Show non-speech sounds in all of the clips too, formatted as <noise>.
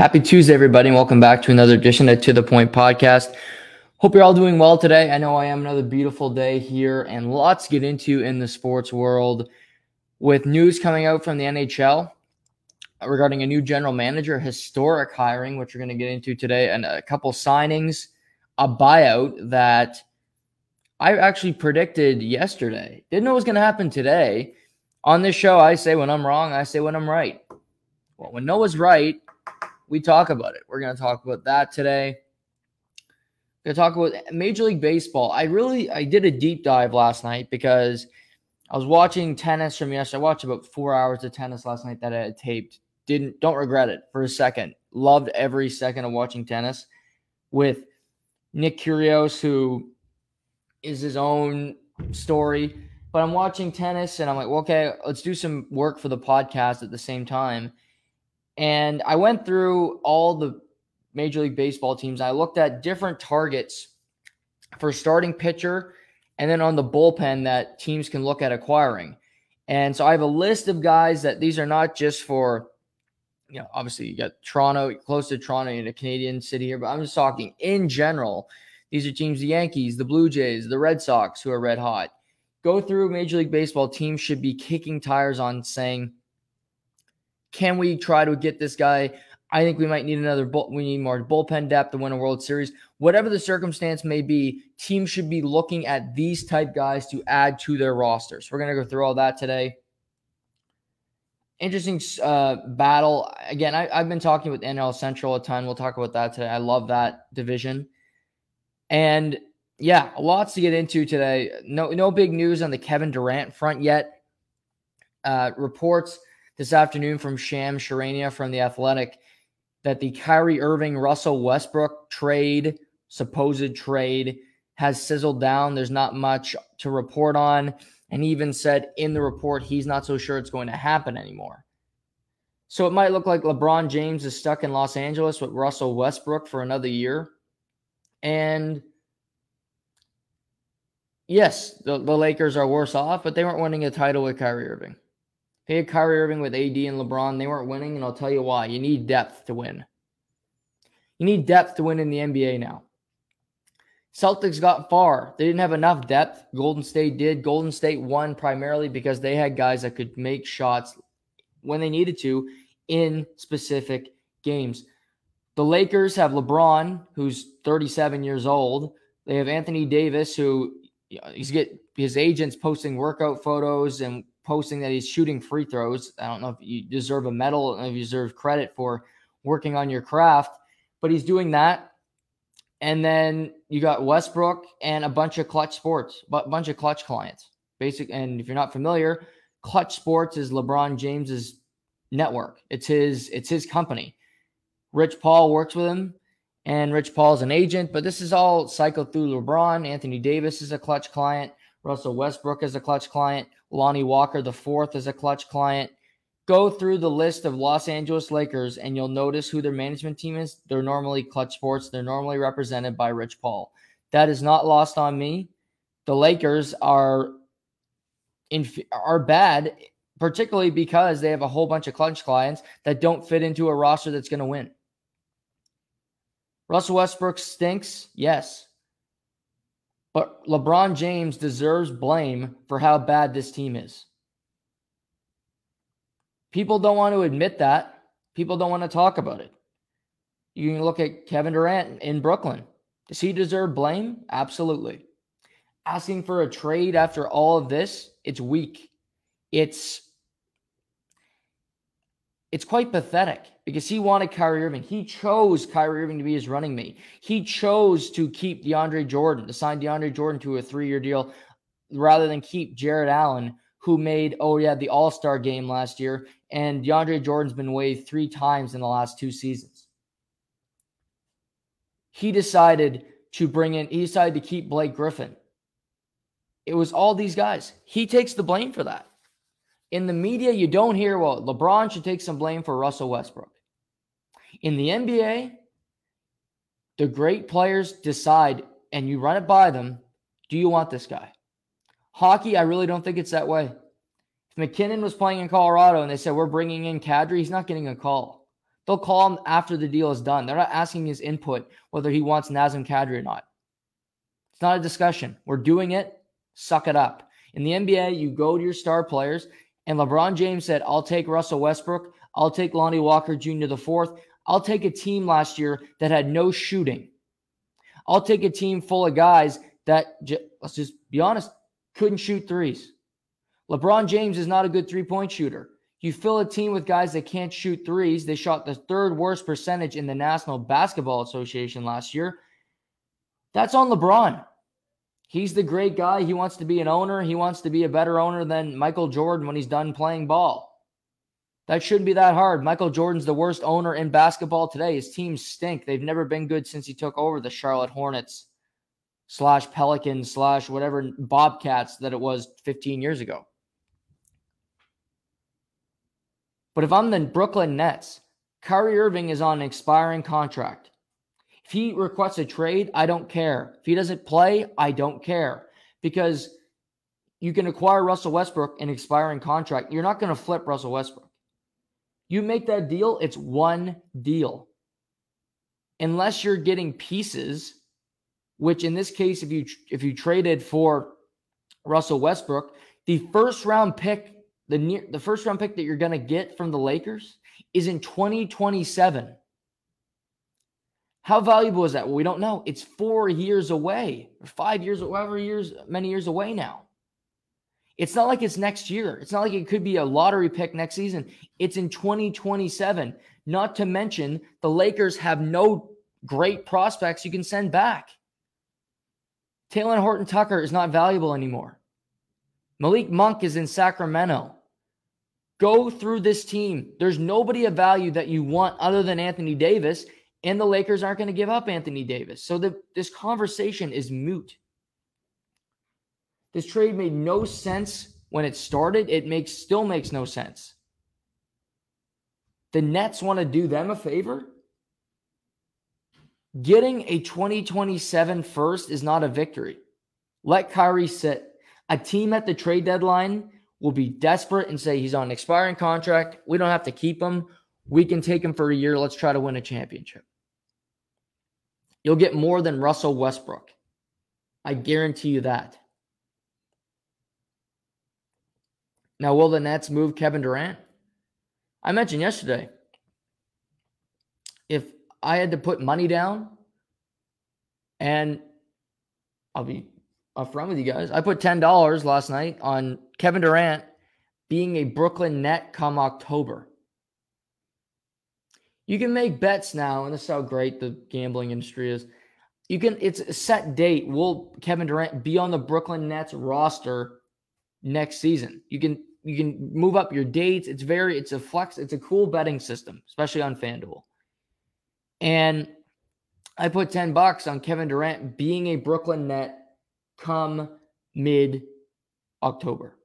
Happy Tuesday, everybody, and welcome back to another edition of To the Point podcast. Hope you're all doing well today. I know I am another beautiful day here, and lots to get into in the sports world with news coming out from the NHL regarding a new general manager, historic hiring, which we're going to get into today, and a couple signings, a buyout that I actually predicted yesterday. Didn't know it was going to happen today. On this show, I say when I'm wrong, I say when I'm right. Well, when Noah's right, we talk about it. We're going to talk about that today. Going to talk about Major League Baseball. I really I did a deep dive last night because I was watching tennis from yesterday. I watched about four hours of tennis last night that I had taped. Didn't don't regret it for a second. Loved every second of watching tennis with Nick Kyrgios, who is his own story. But I'm watching tennis and I'm like, well, okay, let's do some work for the podcast at the same time. And I went through all the Major League Baseball teams. I looked at different targets for starting pitcher and then on the bullpen that teams can look at acquiring. And so I have a list of guys that these are not just for, you know, obviously you got Toronto, close to Toronto in a Canadian city here, but I'm just talking in general. These are teams the Yankees, the Blue Jays, the Red Sox, who are red hot. Go through Major League Baseball teams should be kicking tires on saying, can we try to get this guy? I think we might need another. Bull, we need more bullpen depth to win a World Series. Whatever the circumstance may be, teams should be looking at these type guys to add to their rosters. We're gonna go through all that today. Interesting uh, battle. Again, I, I've been talking with NL Central a ton. We'll talk about that today. I love that division. And yeah, lots to get into today. No, no big news on the Kevin Durant front yet. Uh, reports this afternoon from Sham Charania from The Athletic that the Kyrie Irving Russell Westbrook trade, supposed trade, has sizzled down. There's not much to report on. And even said in the report he's not so sure it's going to happen anymore. So it might look like LeBron James is stuck in Los Angeles with Russell Westbrook for another year. And yes, the, the Lakers are worse off, but they weren't winning a title with Kyrie Irving. They had Kyrie Irving with AD and LeBron. They weren't winning, and I'll tell you why. You need depth to win. You need depth to win in the NBA now. Celtics got far. They didn't have enough depth. Golden State did. Golden State won primarily because they had guys that could make shots when they needed to in specific games. The Lakers have LeBron, who's 37 years old. They have Anthony Davis, who he's get his agents posting workout photos and posting that he's shooting free throws. I don't know if you deserve a medal and if you deserve credit for working on your craft, but he's doing that. And then you got Westbrook and a bunch of Clutch Sports, a bunch of Clutch clients. Basic, and if you're not familiar, Clutch Sports is LeBron James's network. It's his it's his company. Rich Paul works with him, and Rich Paul's an agent, but this is all cycled through LeBron. Anthony Davis is a Clutch client. Russell Westbrook is a Clutch client. Lonnie Walker the fourth is a clutch client. Go through the list of Los Angeles Lakers and you'll notice who their management team is. They're normally Clutch Sports. They're normally represented by Rich Paul. That is not lost on me. The Lakers are in, are bad, particularly because they have a whole bunch of clutch clients that don't fit into a roster that's going to win. Russell Westbrook stinks, yes. But LeBron James deserves blame for how bad this team is. People don't want to admit that. People don't want to talk about it. You can look at Kevin Durant in Brooklyn. Does he deserve blame? Absolutely. Asking for a trade after all of this, it's weak. It's it's quite pathetic because he wanted Kyrie Irving. He chose Kyrie Irving to be his running mate. He chose to keep DeAndre Jordan, to sign DeAndre Jordan to a three year deal rather than keep Jarrett Allen, who made, oh, yeah, the All Star game last year. And DeAndre Jordan's been waived three times in the last two seasons. He decided to bring in, he decided to keep Blake Griffin. It was all these guys. He takes the blame for that in the media, you don't hear, well, LeBron should take some blame for Russell Westbrook. In the NBA, the great players decide and you run it by them do you want this guy? Hockey, I really don't think it's that way. If MacKinnon was playing in Colorado and they said, we're bringing in Kadri, he's not getting a call. They'll call him after the deal is done. They're not asking his input whether he wants Nazem Kadri or not. It's not a discussion. We're doing it. Suck it up. In the NBA, you go to your star players, and LeBron James said, I'll take Russell Westbrook. I'll take Lonnie Walker Jr. the fourth. I'll take a team last year that had no shooting. I'll take a team full of guys that, let's just be honest, couldn't shoot threes. LeBron James is not a good three point shooter. You fill a team with guys that can't shoot threes. They shot the third worst percentage in the National Basketball Association last year. That's on LeBron. He's the great guy. He wants to be an owner. He wants to be a better owner than Michael Jordan when he's done playing ball. That shouldn't be that hard. Michael Jordan's the worst owner in basketball today. His teams stink. They've never been good since he took over the Charlotte Hornets slash Pelicans slash whatever Bobcats that it was 15 years ago. But if I'm the Brooklyn Nets, Kyrie Irving is on an expiring contract. If he requests a trade, I don't care. If he doesn't play, I don't care because you can acquire Russell Westbrook an expiring contract. You're not going to flip Russell Westbrook. You make that deal, it's one deal. Unless you're getting pieces, which in this case, if you if you traded for Russell Westbrook, the first round pick the near the first round pick that you're going to get from the Lakers is in 2027. How valuable is that? Well, we don't know. It's four years away, or five years, or whatever years, many years away now. It's not like it's next year. It's not like it could be a lottery pick next season. It's in 2027. Not to mention, the Lakers have no great prospects you can send back. Talen Horton Tucker is not valuable anymore. Malik Monk is in Sacramento. Go through this team. There's nobody of value that you want other than Anthony Davis, and the Lakers aren't going to give up Anthony Davis. So the, this conversation is moot. This trade made no sense when it started. It makes still makes no sense. The Nets want to do them a favor. Getting a 2027 first is not a victory. Let Kyrie sit. A team at the trade deadline will be desperate and say he's on an expiring contract. We don't have to keep him. We can take him for a year. Let's try to win a championship. You'll get more than Russell Westbrook. I guarantee you that. Now, will the Nets move Kevin Durant? I mentioned yesterday if I had to put money down, and I'll be upfront with you guys. I put $10 last night on Kevin Durant being a Brooklyn net come October. You can make bets now, and this is how great the gambling industry is. You can, it's a set date. Will Kevin Durant be on the Brooklyn Nets roster next season? You can you can move up your dates. It's very, it's a flex, it's a cool betting system, especially on FanDuel. And I put 10 bucks on Kevin Durant being a Brooklyn net come mid October.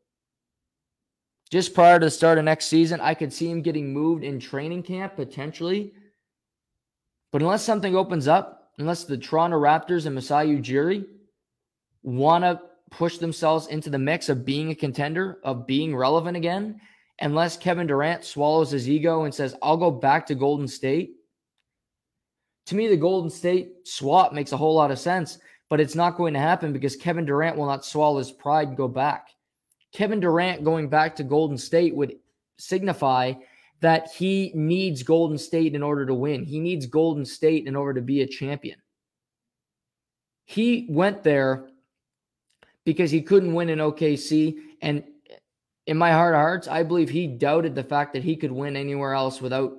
Just prior to the start of next season, I could see him getting moved in training camp potentially. But unless something opens up, unless the Toronto Raptors and Masai Ujiri want to push themselves into the mix of being a contender, of being relevant again, unless Kevin Durant swallows his ego and says, I'll go back to Golden State. To me, the Golden State swap makes a whole lot of sense but it's not going to happen because Kevin Durant will not swallow his pride and go back. Kevin Durant going back to Golden State would signify that he needs Golden State in order to win. He needs Golden State in order to be a champion. He went there because he couldn't win in OKC. And in my heart of hearts, I believe he doubted the fact that he could win anywhere else without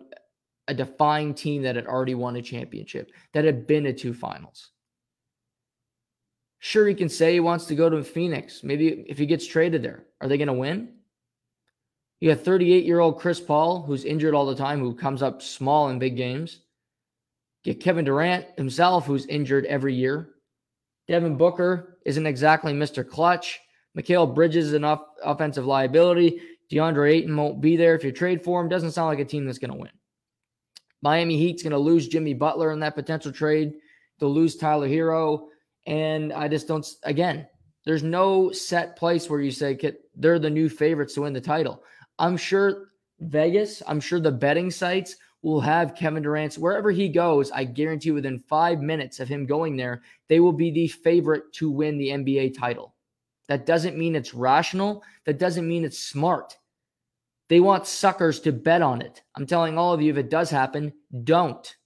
a defined team that had already won a championship, that had been to two finals. Sure, he can say he wants to go to Phoenix. Maybe if he gets traded there, are they going to win? You got 38 year old Chris Paul, who's injured all the time, who comes up small in big games. Get Kevin Durant himself, who's injured every year. Devin Booker isn't exactly Mr. Clutch. Mikal Bridges is an off- offensive liability. DeAndre Ayton won't be there if you trade for him. Doesn't sound like a team that's going to win. Miami Heat's going to lose Jimmy Butler in that potential trade. They'll lose Tyler Herro. And I just don't, again, there's no set place where you say they're the new favorites to win the title. I'm sure Vegas, I'm sure the betting sites will have Kevin Durant wherever he goes. I guarantee within five minutes of him going there, they will be the favorite to win the NBA title. That doesn't mean it's rational. That doesn't mean it's smart. They want suckers to bet on it. I'm telling all of you, if it does happen, don't.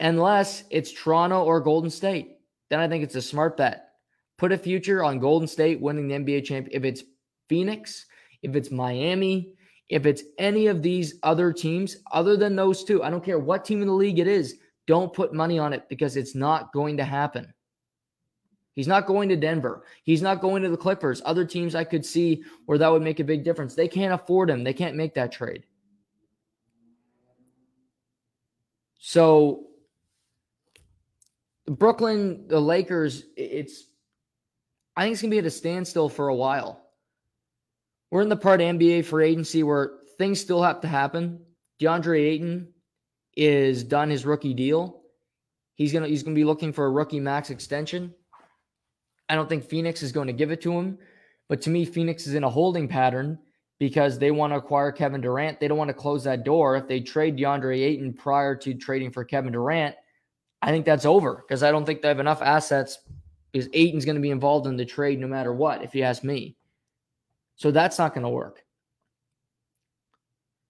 Unless it's Toronto or Golden State. Then I think it's a smart bet. Put a future on Golden State winning the NBA champion. If it's Phoenix, if it's Miami, if it's any of these other teams other than those two, I don't care what team in the league it is, don't put money on it because it's not going to happen. He's not going to Denver. He's not going to the Clippers. Other teams I could see where that would make a big difference. They can't afford him. They can't make that trade. So Brooklyn, the Lakers, it's I think it's gonna be at a standstill for a while. We're in the part of NBA for agency where things still have to happen. DeAndre Ayton is done his rookie deal. He's gonna he's gonna be looking for a rookie max extension. I don't think Phoenix is going to give it to him. But to me, Phoenix is in a holding pattern because they want to acquire Kevin Durant. They don't want to close that door. If they trade DeAndre Ayton prior to trading for Kevin Durant, I think that's over because I don't think they have enough assets because Ayton's going to be involved in the trade no matter what, if you ask me. So that's not going to work.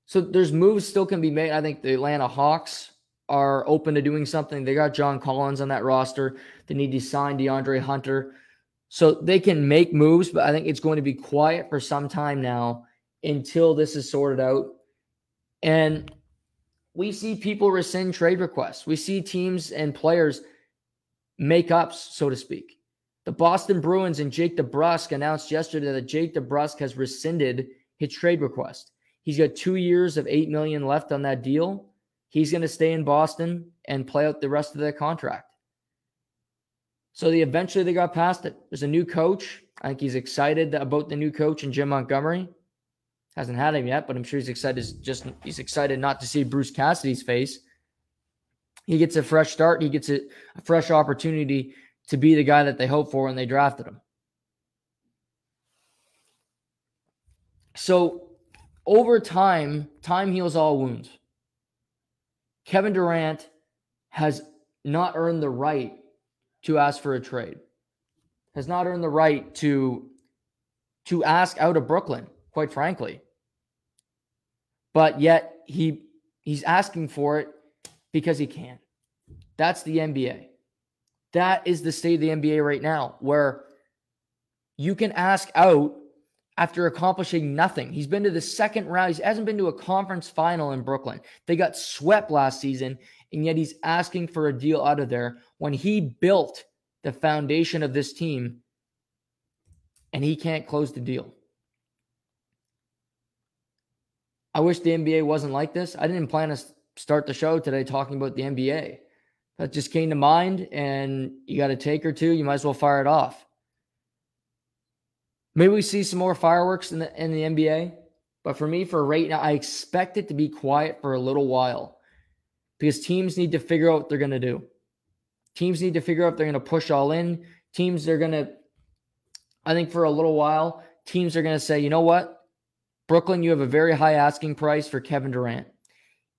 So there's moves still can be made. I think the Atlanta Hawks are open to doing something. They got John Collins on that roster. They need to sign DeAndre Hunter. So they can make moves, but I think it's going to be quiet for some time now until this is sorted out. And we see people rescind trade requests. We see teams and players make ups, so to speak. The Boston Bruins and Jake DeBrusk announced yesterday that Jake DeBrusk has rescinded his trade request. He's got two years of eight million left on that deal. He's going to stay in Boston and play out the rest of the contract. So they eventually they got past it. There's a new coach. I think he's excited about the new coach and Jim Montgomery. Hasn't had him yet, but I'm sure he's excited. Just he's excited not to see Bruce Cassidy's face. He gets a fresh start. He gets a, a fresh opportunity to be the guy that they hope for when they drafted him. So over time, time heals all wounds. Kevin Durant has not earned the right to ask for a trade, has not earned the right to to ask out of Brooklyn, quite frankly. But yet he he's asking for it because he can. That's the NBA. That is the state of the NBA right now, where you can ask out after accomplishing nothing. He's been to the second round. He hasn't been to a conference final in Brooklyn. They got swept last season, and yet he's asking for a deal out of there when he built the foundation of this team and he can't close the deal. I wish the NBA wasn't like this. I didn't plan to start the show today talking about the NBA. That just came to mind, and you got a take or two, you might as well fire it off. Maybe we see some more fireworks in the in the NBA. But for me, for right now, I expect it to be quiet for a little while because teams need to figure out what they're going to do. Teams need to figure out if they're going to push all in. Teams are going to, I think, for a little while, teams are going to say, you know what? Brooklyn, you have a very high asking price for Kevin Durant.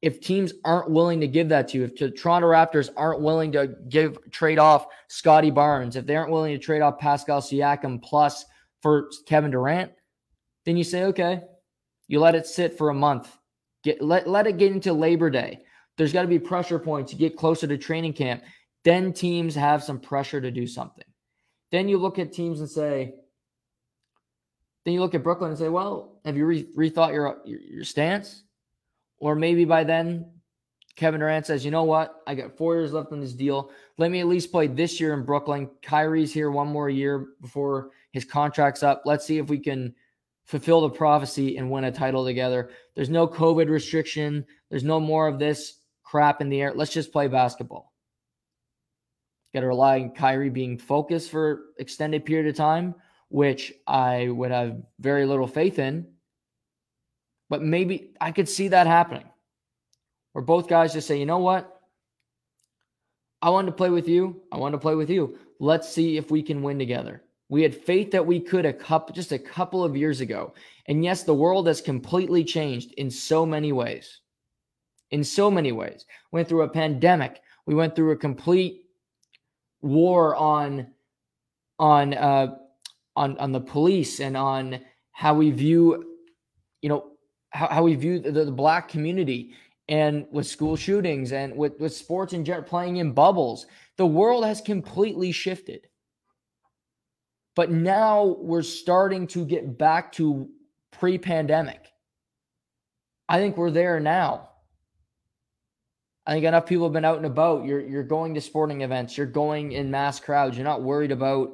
If teams aren't willing to give that to you, if the Toronto Raptors aren't willing to give trade off Scottie Barnes, if they aren't willing to trade off Pascal Siakam plus for Kevin Durant, then you say, okay, you let it sit for a month. Get let, let it get into Labor Day. There's got to be pressure points to get closer to training camp. Then teams have some pressure to do something. Then you look at teams and say, then you look at Brooklyn and say, well, have you re- rethought your, your, your stance? Or maybe by then Kevin Durant says, you know what? I got four years left on this deal. Let me at least play this year in Brooklyn. Kyrie's here one more year before his contract's up. Let's see if we can fulfill the prophecy and win a title together. There's no COVID restriction. There's no more of this crap in the air. Let's just play basketball. Got to rely on Kyrie being focused for extended period of time, which I would have very little faith in. But maybe I could see that happening where both guys just say, you know what? I want to play with you. I want to play with you. Let's see if we can win together. We had faith that we could a couple just a couple of years ago. And yes, the world has completely changed in so many ways. in so many ways. Went through a pandemic. We went through a complete war on on uh, on on the police and on how we view, you know, how, how we view the, the black community and with school shootings and with, with sports and general playing in bubbles. The world has completely shifted. But now we're starting to get back to pre pandemic. I think we're there now. I think enough people have been out and about. You're you're going to sporting events. You're going in mass crowds. You're not worried about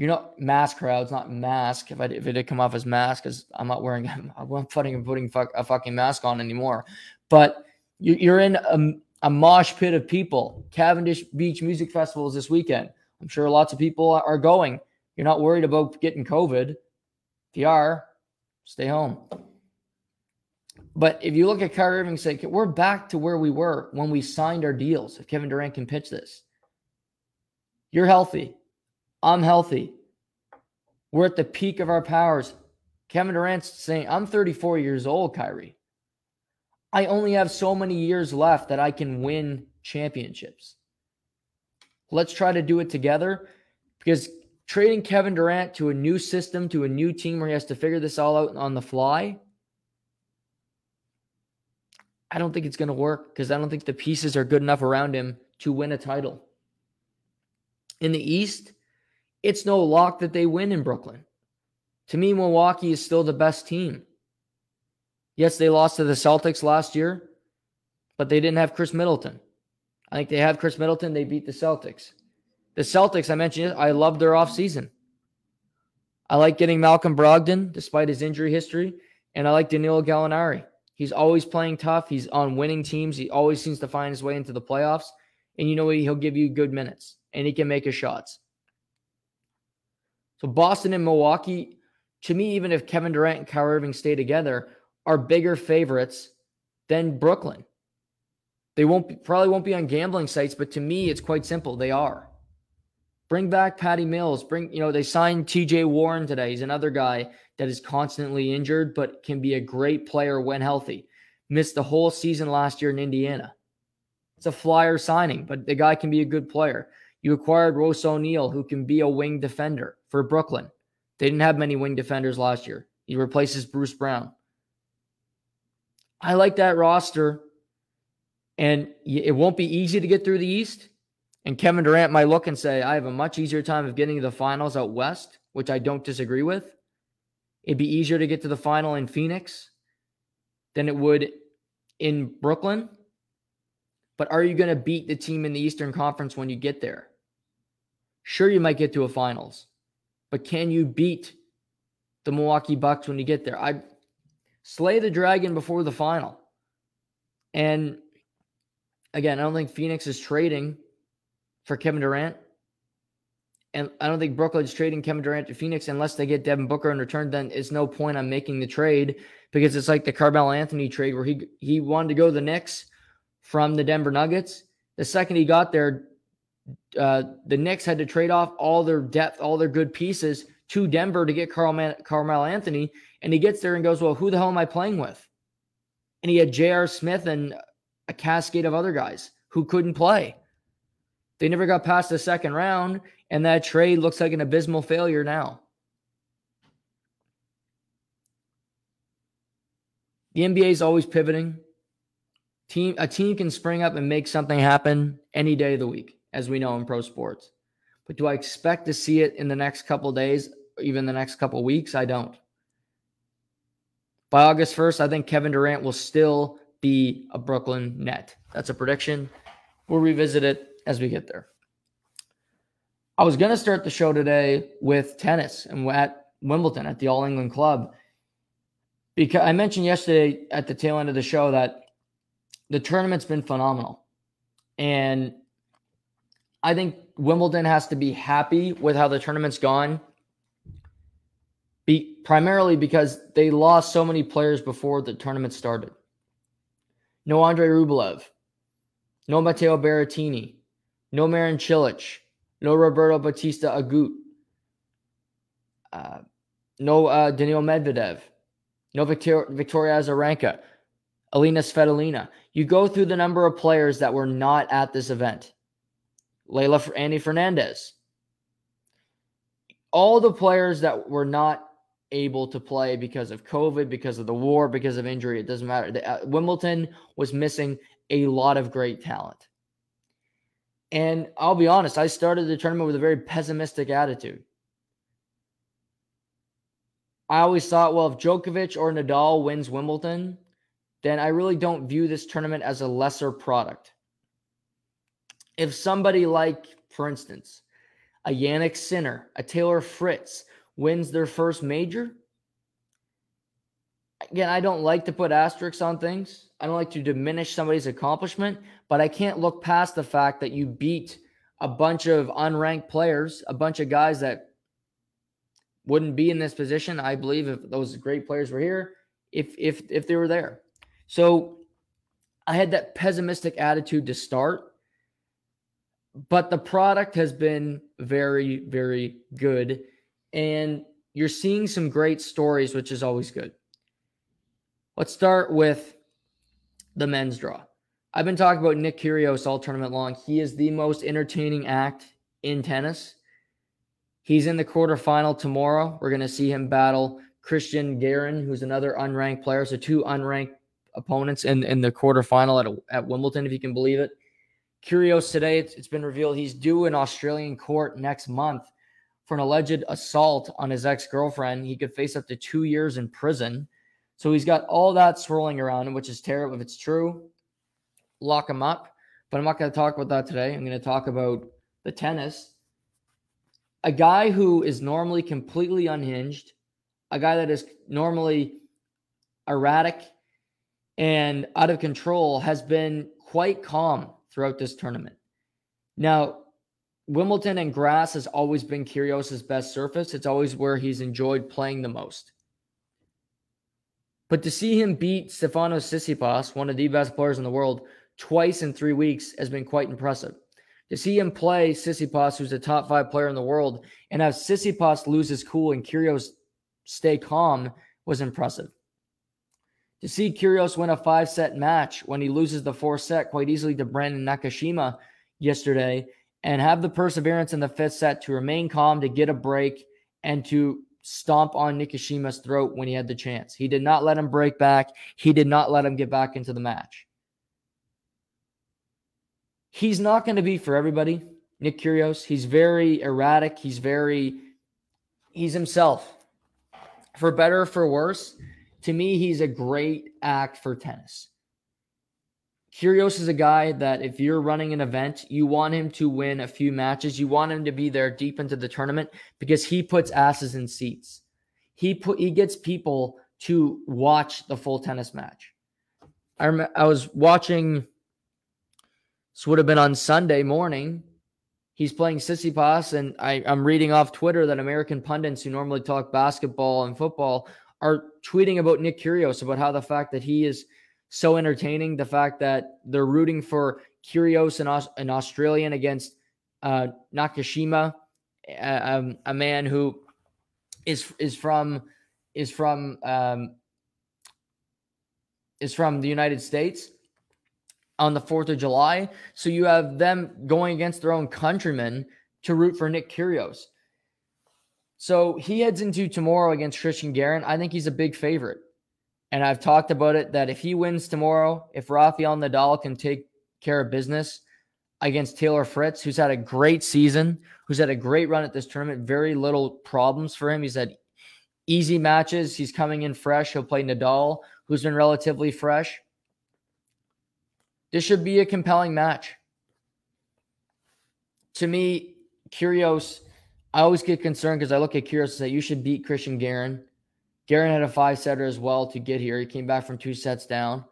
you're not mass crowds, not mask. If I if it did come off as mask, because I'm not wearing <laughs> I'm not putting putting fuck, a fucking mask on anymore. But you, you're in a, a mosh pit of people. Cavendish Beach Music Festival is this weekend. I'm sure lots of people are going. You're not worried about getting COVID. If you are, stay home. But if you look at Kyrie Irving, say we're back to where we were when we signed our deals. If Kevin Durant can pitch this, you're healthy. I'm healthy. We're at the peak of our powers. Kevin Durant's saying, I'm 34 years old, Kyrie. I only have so many years left that I can win championships. Let's try to do it together because trading Kevin Durant to a new system, to a new team where he has to figure this all out on the fly, I don't think it's going to work because I don't think the pieces are good enough around him to win a title. In the East, it's no lock that they win in Brooklyn. To me, Milwaukee is still the best team. Yes, they lost to the Celtics last year, but they didn't have Khris Middleton. I think they have Khris Middleton. They beat the Celtics. The Celtics, I mentioned I love their offseason. I like getting Malcolm Brogdon despite his injury history, and I like Danilo Gallinari. He's always playing tough. He's on winning teams. He always seems to find his way into the playoffs. And you know what? He'll give you good minutes and he can make his shots. So Boston and Milwaukee, to me, even if Kevin Durant and Kyrie Irving stay together, are bigger favorites than Brooklyn. They won't be, probably won't be on gambling sites, but to me, it's quite simple. They are. Bring back Patty Mills. Bring, you know, they signed TJ Warren today. He's another guy that is constantly injured, but can be a great player when healthy. Missed the whole season last year in Indiana. It's a flyer signing, but the guy can be a good player. You acquired Royce O'Neale, who can be a wing defender for Brooklyn. They didn't have many wing defenders last year. He replaces Bruce Brown. I like that roster, and it won't be easy to get through the East. And Kevin Durant might look and say, I have a much easier time of getting to the finals out west, which I don't disagree with. It'd be easier to get to the final in Phoenix than it would in Brooklyn. But are you going to beat the team in the Eastern Conference when you get there? Sure, you might get to a finals, but can you beat the Milwaukee Bucks when you get there? I slay the dragon before the final. And again, I don't think Phoenix is trading for Kevin Durant. And I don't think Brooklyn's trading Kevin Durant to Phoenix unless they get Devin Booker in return. Then it's no point on making the trade because it's like the Carmelo Anthony trade where he he wanted to go to the Knicks from the Denver Nuggets. The second he got there, uh, the Knicks had to trade off all their depth, all their good pieces to Denver to get Carl Carmelo Anthony. And he gets there and goes, "Well, who the hell am I playing with?" And he had J.R. Smith and a cascade of other guys who couldn't play. They never got past the second round, and that trade looks like an abysmal failure now. The NBA is always pivoting. Team a team can spring up and make something happen any day of the week, as we know in pro sports. But do I expect to see it in the next couple days, even the next couple weeks? I don't. By August 1st, I think Kevin Durant will still be a Brooklyn net. That's a prediction. We'll revisit it as we get there. I was going to start the show today with tennis and at Wimbledon at the All England Club. Because I mentioned yesterday at the tail end of the show that the tournament's been phenomenal. And I think Wimbledon has to be happy with how the tournament's gone. Be, primarily because they lost so many players before the tournament started. No Andre Rublev, no Matteo Berrettini, no Marin Cilic, no Roberto Bautista Agut, uh, no uh, Daniil Medvedev, no Victor- Victoria Azarenka. Alina Svitolina. You go through the number of players that were not at this event. Leylah Andy Fernandez. All the players that were not able to play because of COVID, because of the war, because of injury, it doesn't matter. The, uh, Wimbledon was missing a lot of great talent. And I'll be honest, I started the tournament with a very pessimistic attitude. I always thought, well, if Djokovic or Nadal wins Wimbledon, then I really don't view this tournament as a lesser product. If somebody like, for instance, a Jannik Sinner, a Taylor Fritz wins their first major, again, I don't like to put asterisks on things. I don't like to diminish somebody's accomplishment, but I can't look past the fact that you beat a bunch of unranked players, a bunch of guys that wouldn't be in this position, I believe, if those great players were here, if if if they were there. So I had that pessimistic attitude to start, but the product has been very, very good. And you're seeing some great stories, which is always good. Let's start with the men's draw. I've been talking about Nick Kyrgios all tournament long. He is the most entertaining act in tennis. He's in the quarterfinal tomorrow. We're going to see him battle Cristian Garin, who's another unranked player. So two unranked opponents in, in the quarterfinal at, at Wimbledon, if you can believe it. Kyrgios today, it's, it's been revealed he's due in Australian court next month for an alleged assault on his ex-girlfriend. He could face up to two years in prison. So he's got all that swirling around which is terrible. If it's true, lock him up. But I'm not going to talk about that today. I'm going to talk about the tennis. A guy who is normally completely unhinged, a guy that is normally erratic and out of control, has been quite calm throughout this tournament. Now, Wimbledon and grass has always been Kyrgios' best surface. It's always where he's enjoyed playing the most. But to see him beat Stefanos Tsitsipas, one of the best players in the world, twice in three weeks has been quite impressive. To see him play Tsitsipas, who's a top five player in the world, and have Tsitsipas lose his cool and Kyrgios stay calm was impressive. To see Kyrgios win a five set match when he loses the fourth set quite easily to Brandon Nakashima yesterday and have the perseverance in the fifth set to remain calm, to get a break, and to stomp on Nakashima's throat when he had the chance. He did not let him break back. He did not let him get back into the match. He's not going to be for everybody, Nick Kyrgios. He's very erratic. He's very, he's himself. For better for worse, to me, he's a great act for tennis. Kyrgios is a guy that if you're running an event, you want him to win a few matches. You want him to be there deep into the tournament because he puts asses in seats. He put he gets people to watch the full tennis match. I rem- I was watching. This would have been on Sunday morning. He's playing Tsitsipas, and I, I'm reading off Twitter that American pundits who normally talk basketball and football are tweeting about Nick Kyrgios about how the fact that he is so entertaining. The fact that they're rooting for Kyrgios and an Australian against uh, Nakashima, um, a man who is is from is from um, is from the United States on the 4th of July. So you have them going against their own countrymen to root for Nick Kyrgios. So he heads into tomorrow against Cristian Garin. I think he's a big favorite. And I've talked about it that if he wins tomorrow, if Rafael Nadal can take care of business against Taylor Fritz, who's had a great season, who's had a great run at this tournament, very little problems for him. He's had easy matches. He's coming in fresh. He'll play Nadal, who's been relatively fresh. This should be a compelling match. To me, Kyrgios, I always get concerned because I look at Kyrgios and say, you should beat Cristian Garin. Garin had a five setter as well to get here. He came back from two sets down.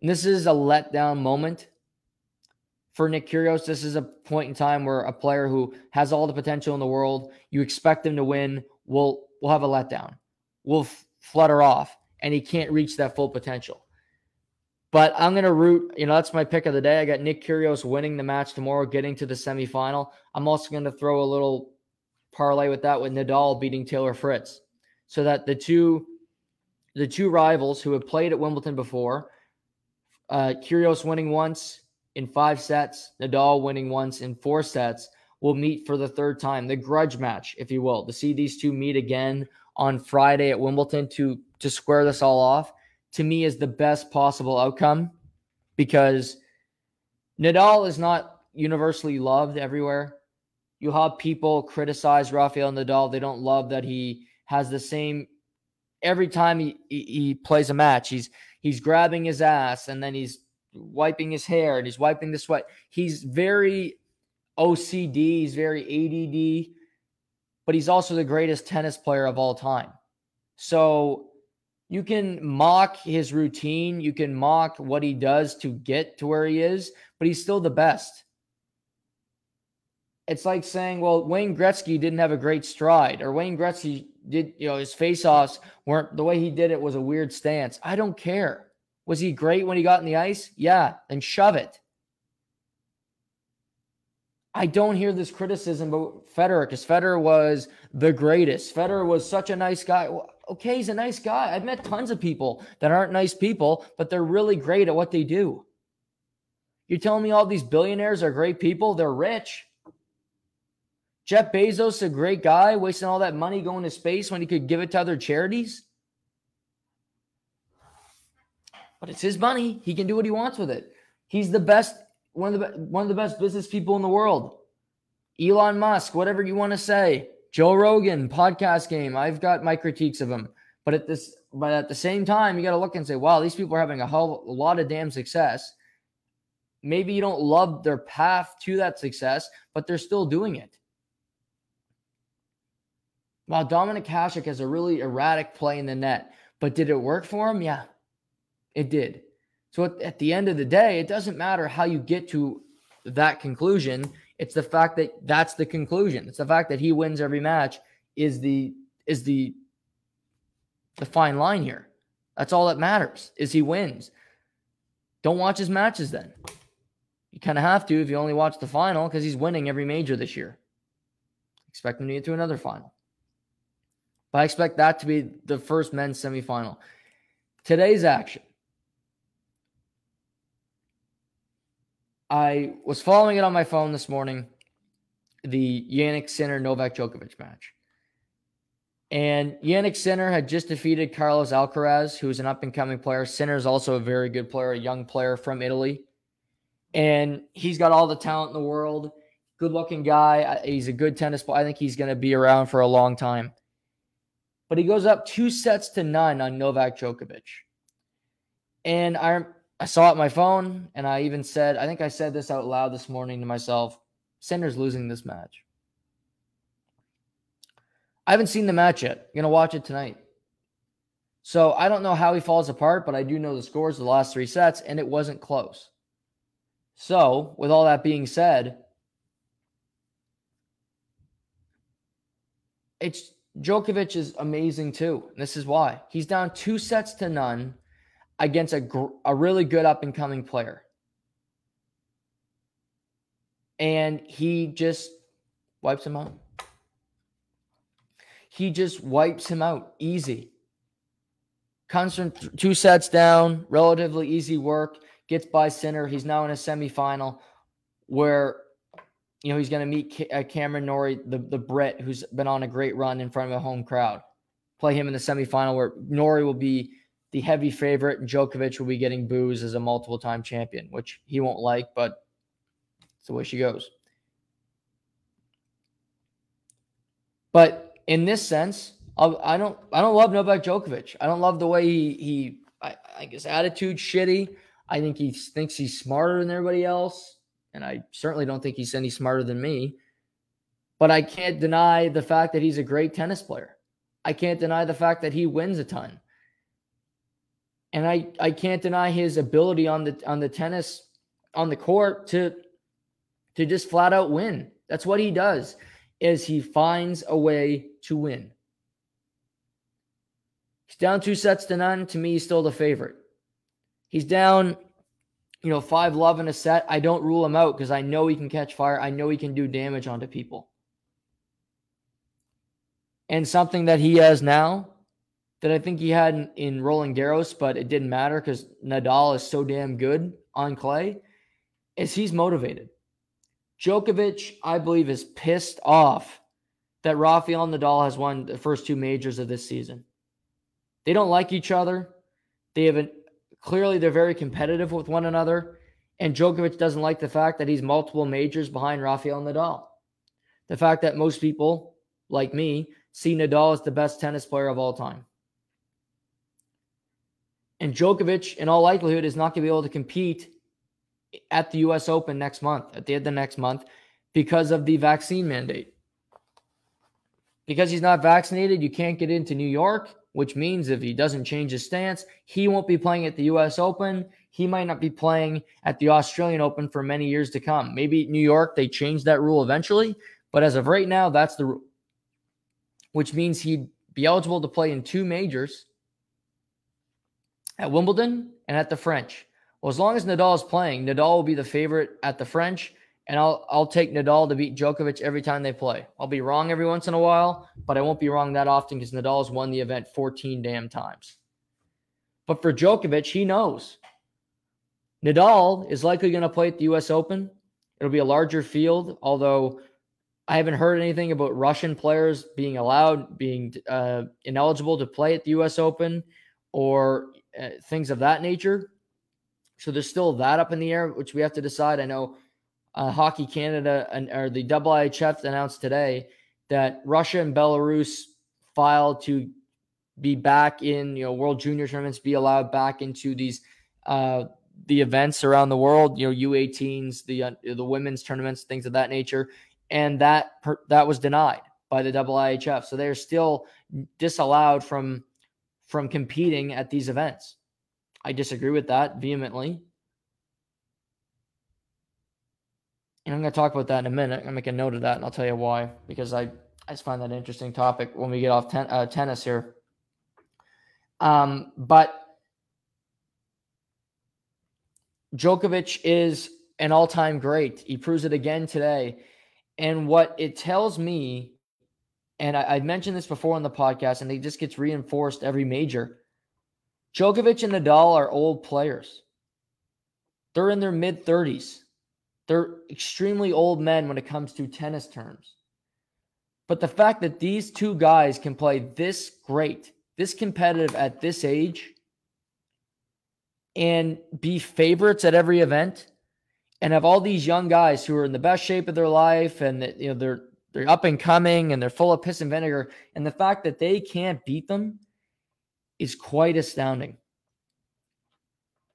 And this is a letdown moment for Nick Kyrgios. This is a point in time where a player who has all the potential in the world, you expect him to win, will will have a letdown, will f- flutter off, and he can't reach that full potential. But I'm going to root, you know, that's my pick of the day. I got Nick Kyrgios winning the match tomorrow, getting to the semifinal. I'm also going to throw a little parlay with that with Nadal beating Taylor Fritz so that the two the two rivals who have played at Wimbledon before uh, Kyrgios winning once in five sets, Nadal winning once in four sets will meet for the third time, the grudge match, if you will, to see these two meet again on Friday at Wimbledon to to square this all off. To me, is the best possible outcome because Nadal is not universally loved everywhere. You have people criticize Rafael Nadal. They don't love that he has the same every time he, he, he plays a match. He's he's grabbing his ass and then he's wiping his hair and he's wiping the sweat. He's very OCD, he's very ADD, but he's also the greatest tennis player of all time. So you can mock his routine, you can mock what he does to get to where he is, but he's still the best. It's like saying, well, Wayne Gretzky didn't have a great stride, or Wayne Gretzky did, you know, his face-offs weren't the way he did it was a weird stance. I don't care. Was he great when he got in the ice? Yeah, then shove it. I don't hear this criticism about Federer because Federer was the greatest. Federer was such a nice guy. Okay, he's a nice guy. I've met tons of people that aren't nice people, but they're really great at what they do. You're telling me all these billionaires are great people? They're rich. Jeff Bezos, a great guy, wasting all that money going to space when he could give it to other charities. But it's his money. He can do what he wants with it. He's the best, one of the one of the best business people in the world. Elon Musk, whatever you want to say. Joe Rogan, podcast game. I've got my critiques of him. But at this, but at the same time, you got to look and say, wow, these people are having a whole a lot of damn success. Maybe you don't love their path to that success, but they're still doing it. While Dominik Hasek has a really erratic play in the net, but did it work for him? Yeah, it did. So at, at the end of the day, it doesn't matter how you get to that conclusion. It's the fact that that's the conclusion. It's the fact that he wins every match is the is the the fine line here. That's all that matters is he wins. Don't watch his matches then. You kind of have to if you only watch the final because he's winning every major this year. Expect him to get to another final. But I expect that to be the first men's semifinal. Today's action. I was following it on my phone this morning, the Jannik Sinner Novak Djokovic match. And Jannik Sinner had just defeated Carlos Alcaraz, who is an up and coming player. Sinner is also a very good player, a young player from Italy. And he's got all the talent in the world. Good looking guy. Uh, he's a good tennis player. I think he's going to be around for a long time. But he goes up two sets to none on Novak Djokovic. And I I saw it on my phone, and I even said, I think I said this out loud this morning to myself Sinner's losing this match. I haven't seen the match yet. I'm going to watch it tonight. So I don't know how he falls apart, but I do know the scores of the last three sets, and it wasn't close. So, with all that being said, it's Djokovic is amazing too. And this is why. He's down two sets to none against a, a really good up and coming player. And he just wipes him out. He just wipes him out easy. Constant th- two sets down, relatively easy work, gets by Sinner. He's now in a semifinal where you know he's going to meet uh, Cameron Norrie, the, the Brit, who's been on a great run in front of a home crowd. Play him in the semifinal where Norrie will be the heavy favorite, and Djokovic will be getting boos as a multiple time champion, which he won't like, but it's the way she goes. But in this sense, I don't I don't love Novak Djokovic. I don't love the way he he I, I guess attitude shitty. I think he thinks he's smarter than everybody else, and I certainly don't think he's any smarter than me. But I can't deny the fact that he's a great tennis player. I can't deny the fact that he wins a ton and I I can't deny his ability on the on the tennis on the court to to just flat out win. That's what he does. Is he finds a way to win. He's down two sets to none. To me, he's still the favorite. He's down, you know, five love in a set. I don't rule him out because I know he can catch fire. I know he can do damage onto people. And something that he has now that I think he had in, in Roland Garros, but it didn't matter because Nadal is so damn good on clay, is he's motivated. Djokovic, I believe, is pissed off that Rafael Nadal has won the first two majors of this season. They don't like each other. They haven't clearly they're very competitive with one another. And Djokovic doesn't like the fact that he's multiple majors behind Rafael Nadal. The fact that most people, like me, see Nadal as the best tennis player of all time. And Djokovic, in all likelihood, is not going to be able to compete at the US Open next month, at the end of next month, because of the vaccine mandate. Because he's not vaccinated, you can't get into New York, which means if he doesn't change his stance, he won't be playing at the US Open. He might not be playing at the Australian Open for many years to come. Maybe New York, they change that rule eventually, but as of right now, that's the rule, which means he'd be eligible to play in two majors at Wimbledon and at the French. Well, as long as Nadal is playing, Nadal will be the favorite at the French, and I'll I'll take Nadal to beat Djokovic every time they play. I'll be wrong every once in a while, but I won't be wrong that often because Nadal's won the event 14 damn times. But for Djokovic, he knows. Nadal is likely going to play at the US Open. It'll be a larger field, although I haven't heard anything about Russian players being allowed, being uh, ineligible to play at the US Open or uh, things of that nature. So there's still that up in the air, which we have to decide. I know uh, Hockey Canada and or the IIHF announced today that Russia and Belarus filed to be back in you know World Junior tournaments, be allowed back into these uh, the events around the world. You know U18s, the uh, the women's tournaments, things of that nature, and that per, that was denied by the IIHF. So they're still disallowed from from competing at these events. I disagree with that vehemently. And I'm going to talk about that in a minute. I'm going to make a note of that and I'll tell you why, because I, I just find that an interesting topic when we get off ten, uh, tennis here. Um, but Djokovic is an all time great. He proves it again today. And what it tells me, and I, I mentioned this before on the podcast, and it just gets reinforced every major Djokovic and Nadal are old players. They're in their mid 30s. They're extremely old men when it comes to tennis terms. But the fact that these two guys can play this great, this competitive at this age, and be favorites at every event, and have all these young guys who are in the best shape of their life, and that you know they're they're up and coming, and they're full of piss and vinegar, and the fact that they can't beat them is quite astounding.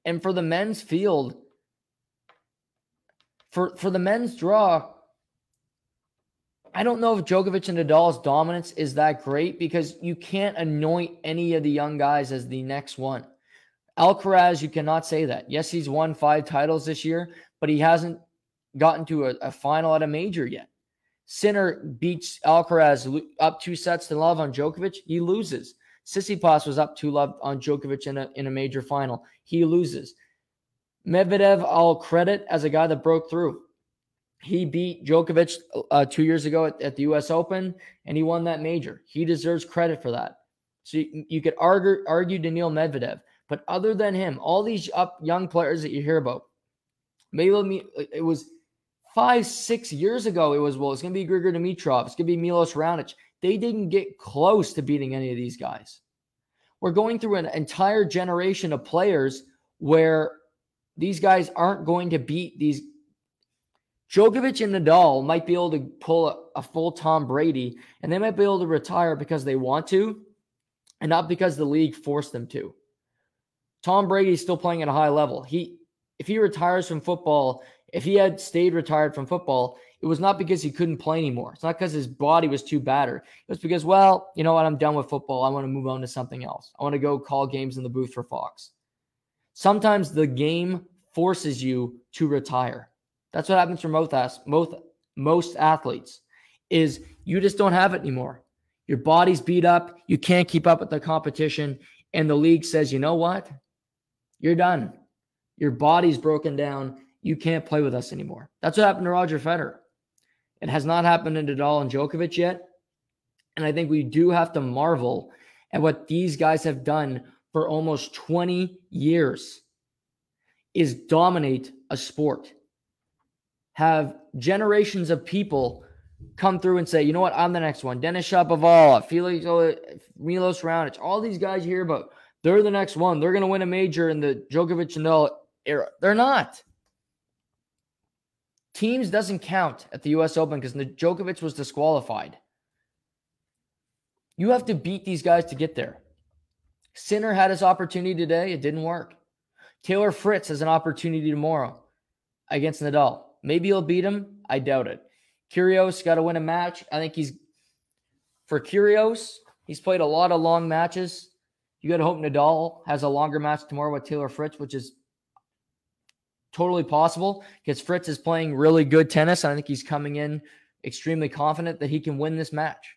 And for the men's field, for, for the men's draw, I don't know if Djokovic and Nadal's dominance is that great because you can't anoint any of the young guys as the next one. Alcaraz, you cannot say that. Yes, he's won five titles this year, but he hasn't gotten to a, a final at a major yet. Sinner beats Alcaraz up two sets to love on Djokovic. He loses. Tsitsipas was up 2 love on Djokovic in a, in a major final. He loses. Medvedev, I'll credit as a guy that broke through. He beat Djokovic uh, two years ago at, at, the U.S. Open, and he won that major. He deserves credit for that. So you, you could argue, argue Daniil Medvedev, but other than him, all these up young players that you hear about, maybe it was five, six years ago. It was well, it's going to be Grigor Dimitrov, it's going to be Milos Raonic. They didn't get close to beating any of these guys. We're going through an entire generation of players where these guys aren't going to beat these. Djokovic and Nadal might be able to pull a, a full Tom Brady, and they might be able to retire because they want to, and not because the league forced them to. Tom Brady is still playing at a high level. He, if he retires from football, if he had stayed retired from football, it was not because he couldn't play anymore. It's not because his body was too battered. It was because, well, you know what? I'm done with football. I want to move on to something else. I want to go call games in the booth for Fox. Sometimes the game forces you to retire. That's what happens for most most most athletes. Is you just don't have it anymore. Your body's beat up. You can't keep up with the competition, and the league says, you know what? You're done. Your body's broken down. You can't play with us anymore. That's what happened to Roger Federer. It has not happened to Nadal and Djokovic yet. And I think we do have to marvel at what these guys have done for almost 20 years is dominate a sport. Have generations of people come through and say, you know what, I'm the next one. Denis Shapovalov, Felix Milos Raonic, all these guys you hear about, they're the next one. They're going to win a major in the Djokovic and era. They're not. Thiem's doesn't count at the U.S. Open because Djokovic was disqualified. You have to beat these guys to get there. Sinner had his opportunity today. It didn't work. Taylor Fritz has an opportunity tomorrow against Nadal. Maybe he'll beat him. I doubt it. Kyrgios got to win a match. I think he's for Kyrgios. He's played a lot of long matches. You got to hope Nadal has a longer match tomorrow with Taylor Fritz, which is totally possible because Fritz is playing really good tennis. I think he's coming in extremely confident that he can win this match.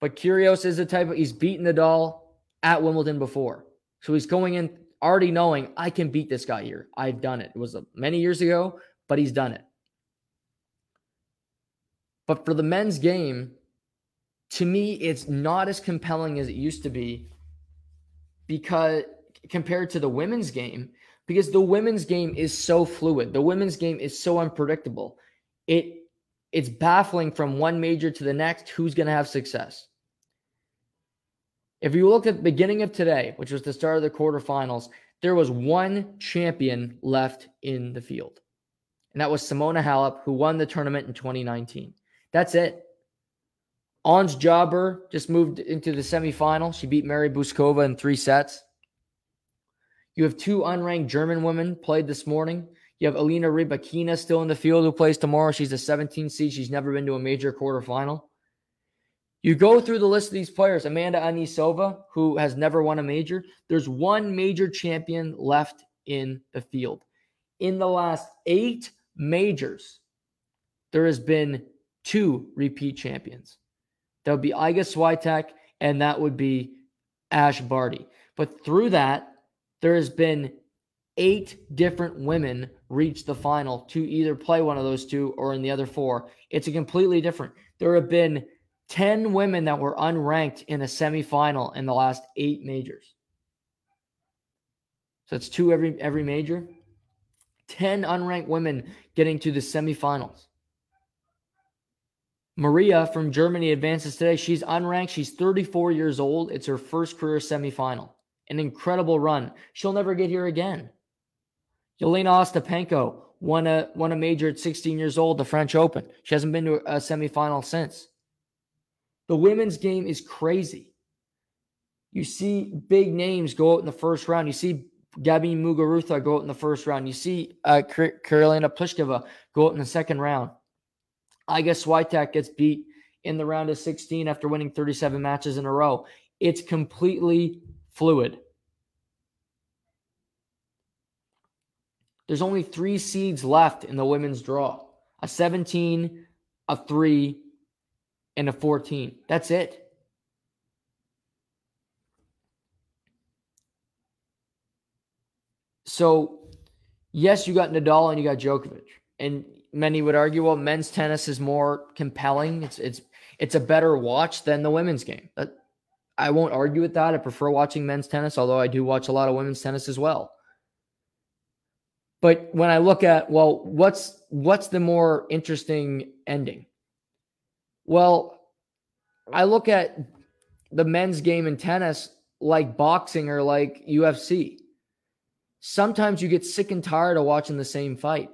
But Kyrgios is the type of he's beaten Nadal at Wimbledon before. So he's going in already knowing I can beat this guy here. I've done it. It was uh, many years ago, but he's done it. But for the men's game, to me, it's not as compelling as it used to be because compared to the women's game, because the women's game is so fluid. The women's game is so unpredictable. It it's baffling from one major to the next who's going to have success. If you look at the beginning of today, which was the start of the quarterfinals, there was one champion left in the field. And that was Simona Halep, who won the tournament in 2019. That's it. Ons Jabeur just moved into the semifinal. She beat Marie Bouzkova in three sets. You have two unranked German women played this morning. You have Elena Rybakina still in the field who plays tomorrow. She's a 17 seed. She's never been to a major quarterfinal. You go through the list of these players, Amanda Anisimova, who has never won a major. There's one major champion left in the field. In the last eight majors, there has been two repeat champions. That would be Iga Swiatek and that would be Ash Barty. But through that, there has been eight different women reach the final to either play one of those two or in the other four. It's a completely different. There have been 10 women that were unranked in a semifinal in the last eight majors. So it's two every every major. 10 unranked women getting to the semifinals. Maria from Germany advances today. She's unranked. She's 34 years old. It's her first career semifinal. An incredible run. She'll never get here again. Yelena Ostapenko won a won a major at 16 years old, the French Open. She hasn't been to a semifinal since. The women's game is crazy. You see big names go out in the first round. You see Gabby Muguruza go out in the first round. You see uh, Karolina Pliskova go out in the second round. Iga Swiatek gets beat in the round of 16 after winning 37 matches in a row. It's completely fluid. There's only three seeds left in the women's draw a 17, a 3, and a 14. That's it. So, yes, you got Nadal and you got Djokovic. And many would argue, well, men's tennis is more compelling. It's it's it's a better watch than the women's game. But I won't argue with that. I prefer watching men's tennis, although I do watch a lot of women's tennis as well. But when I look at, well, what's what's the more interesting ending? Well, I look at the men's game in tennis like boxing or like UFC. Sometimes you get sick and tired of watching the same fight.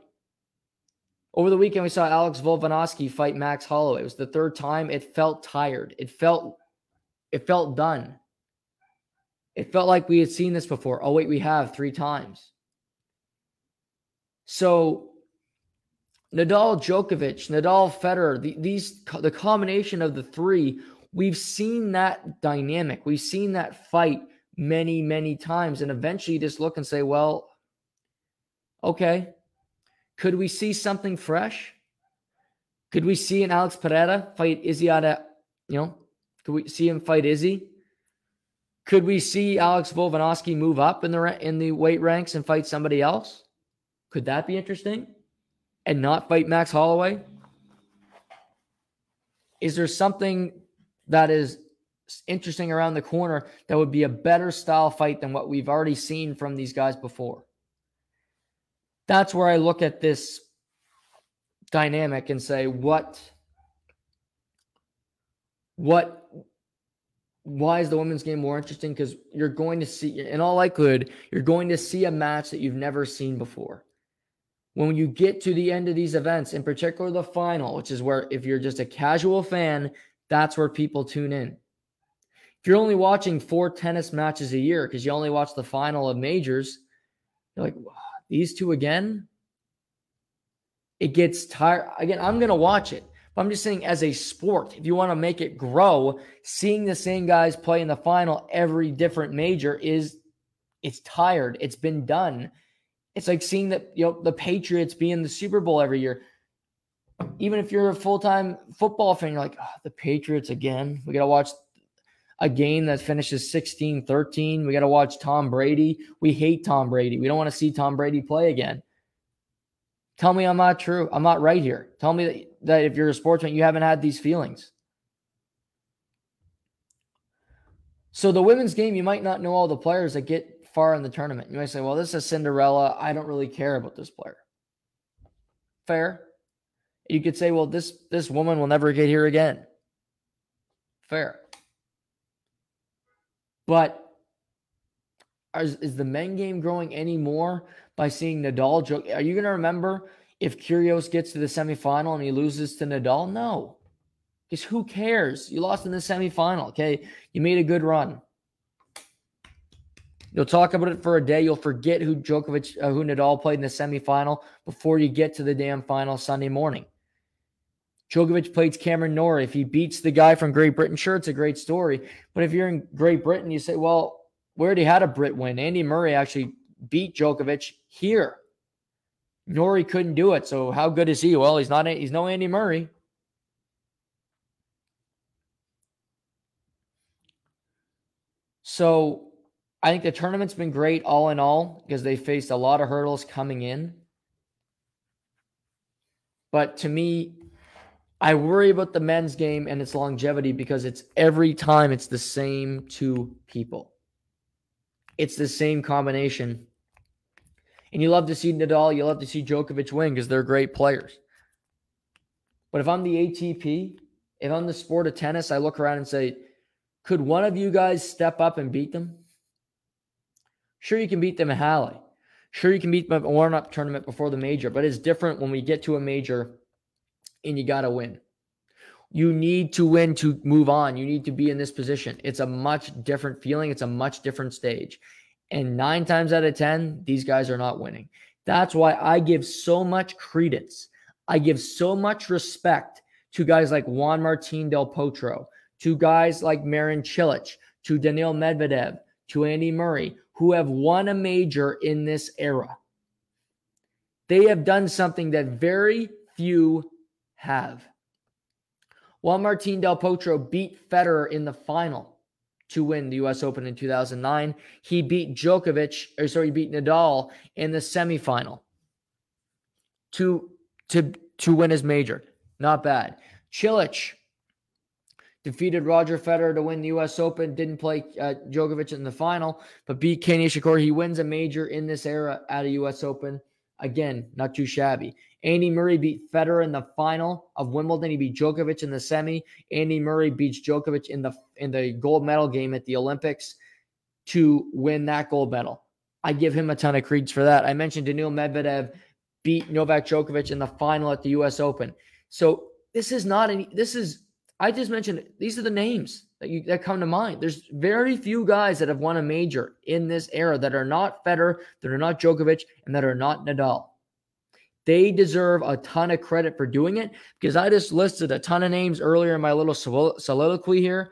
Over the weekend, we saw Alex Volkanovski fight Max Holloway. It was the third time. It felt tired. It felt, it felt done. It felt like we had seen this before. Oh wait, we have three times. So Nadal, Djokovic, Nadal, Federer, the, these the combination of the three, we've seen that dynamic. We've seen that fight many, many times, and eventually you just look and say, "Well, okay, could we see something fresh? Could we see an Alex Pereira fight Izzy out you know, could we see him fight Izzy? Could we see Alex Volkanovski move up in the in the weight ranks and fight somebody else? Could that be interesting? And not fight Max Holloway? Is there something that is interesting around the corner that would be a better style fight than what we've already seen from these guys before. That's where I look at this dynamic and say, what, what, why is the women's game more interesting? Because you're going to see, in all likelihood, you're going to see a match that you've never seen before. When you get to the end of these events, in particular the final, which is where if you're just a casual fan, that's where people tune in. If you're only watching four tennis matches a year because you only watch the final of majors, you're like, these two again? It gets tired. Again, I'm going to watch it. But I'm just saying, as a sport, if you want to make it grow, seeing the same guys play in the final every different major is it's tired. It's been done. It's like seeing that you know the Patriots be in the Super Bowl every year. Even if you're a full time football fan, you're like, oh, the Patriots again. We got to watch a game that finishes 16 13. We got to watch Tom Brady. We hate Tom Brady. We don't want to see Tom Brady play again. Tell me I'm not true. I'm not right here. Tell me that, that if you're a sportsman, you haven't had these feelings. So, the women's game, you might not know all the players that get far in the tournament. You might say, well, this is Cinderella. I don't really care about this player. Fair. You could say, well, this this woman will never get here again. Fair. But is, is the men game growing any more by seeing Nadal joke? Are you going to remember if Kyrgios gets to the semifinal and he loses to Nadal? No. Because who cares? You lost in the semifinal. Okay. You made a good run. You'll talk about it for a day. You'll forget who Djokovic, uh, who Nadal played in the semifinal before you get to the damn final Sunday morning. Djokovic plays Cameron Norrie. If he beats the guy from Great Britain, sure, it's a great story. But if you're in Great Britain, you say, well, we already had a Brit win. Andy Murray actually beat Djokovic here. Norrie couldn't do it. So how good is he? Well, he's not. He's no Andy Murray. So I think the tournament's been great all in all because they faced a lot of hurdles coming in. But to me, I worry about the men's game and its longevity because it's every time it's the same two people. It's the same combination. And you love to see Nadal, you love to see Djokovic win because they're great players. But if I'm the ATP, if I'm the sport of tennis, I look around and say, could one of you guys step up and beat them? Sure, you can beat them in Halle. Sure, you can beat them at a warm up tournament before the major, but it's different when we get to a major and you got to win. You need to win to move on. You need to be in this position. It's a much different feeling. It's a much different stage. And nine times out of 10, these guys are not winning. That's why I give so much credence. I give so much respect to guys like Juan Martín del Potro, to guys like Marin Cilic, to Daniil Medvedev, to Andy Murray, who have won a major in this era. They have done something that very few have. Juan Martín Del Potro beat Federer in the final to win the US Open in 2009. He beat Djokovic, or sorry, he beat Nadal in the semifinal to, to, to win his major. Not bad. Cilic defeated Roger Federer to win the U.S. Open. Didn't play uh, Djokovic in the final, but beat Ken Nishikori. He wins a major in this era at a U.S. Open. Again, not too shabby. Andy Murray beat Federer in the final of Wimbledon. He beat Djokovic in the semi. Andy Murray beats Djokovic in the in the gold medal game at the Olympics to win that gold medal. I give him a ton of credence for that. I mentioned Daniil Medvedev beat Novak Djokovic in the final at the U.S. Open. So this is not any. This is I just mentioned these are the names that you that come to mind. There's very few guys that have won a major in this era that are not Federer, that are not Djokovic, and that are not Nadal. They deserve a ton of credit for doing it because I just listed a ton of names earlier in my little soliloquy here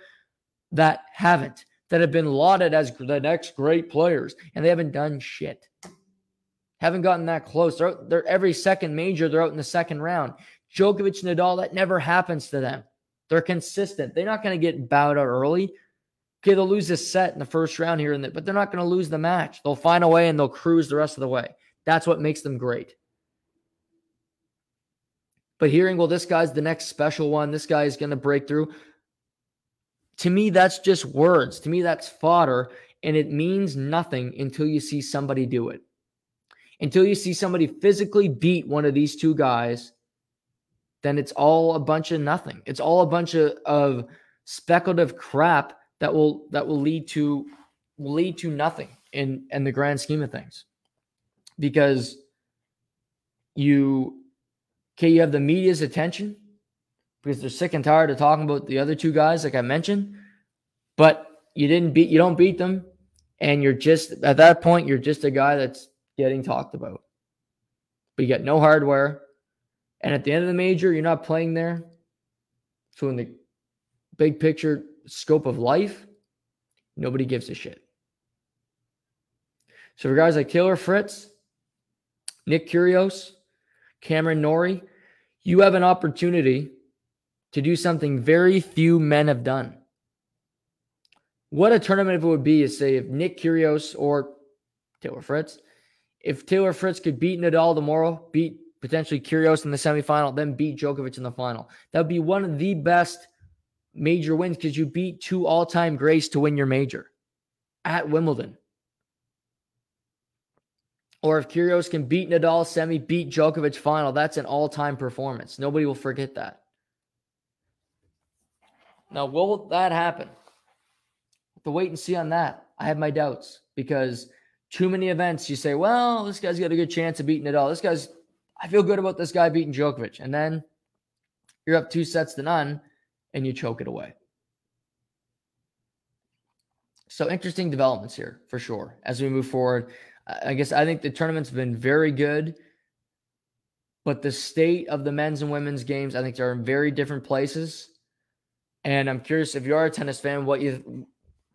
that haven't, that have been lauded as the next great players, and they haven't done shit. Haven't gotten that close. They're, they're every second major, they're out in the second round. Djokovic, Nadal, that never happens to them. They're consistent. They're not going to get bowed out early. Okay, they'll lose this set in the first round here, and the, but they're not going to lose the match. They'll find a way and they'll cruise the rest of the way. That's what makes them great. But hearing, well, this guy's the next special one. This guy is going to break through. To me, that's just words. To me, that's fodder. And it means nothing until you see somebody do it. Until you see somebody physically beat one of these two guys, then it's all a bunch of nothing. It's all a bunch of, of speculative crap that will that will lead to will lead to nothing in in the grand scheme of things. Because you okay, you have the media's attention because they're sick and tired of talking about the other two guys, like I mentioned. But you didn't beat, you don't beat them, and you're just at that point, you're just a guy that's getting talked about. But you got no hardware, and at the end of the major, you're not playing there. So in the big picture scope of life, nobody gives a shit. So for guys like Taylor Fritz, Nick Kyrgios, Cameron Norrie, you have an opportunity to do something very few men have done. What a tournament it would be is say if Nick Kyrgios or Taylor Fritz, if Taylor Fritz could beat Nadal tomorrow, beat potentially Kyrgios in the semifinal, then beat Djokovic in the final. That would be one of the best major wins because you beat two all-time greats to win your major at Wimbledon. Or if Kyrgios can beat Nadal semi, beat Djokovic final, that's an all-time performance. Nobody will forget that. Now, will that happen? To wait and see on that. I have my doubts because too many events you say, well, this guy's got a good chance of beating all. This guy's, I feel good about this guy beating Djokovic. And then you're up two sets to none and you choke it away. So interesting developments here for sure as we move forward. I guess I think the tournament's been very good, but the state of the men's and women's games, I think they're in very different places. And I'm curious if you are a tennis fan, what you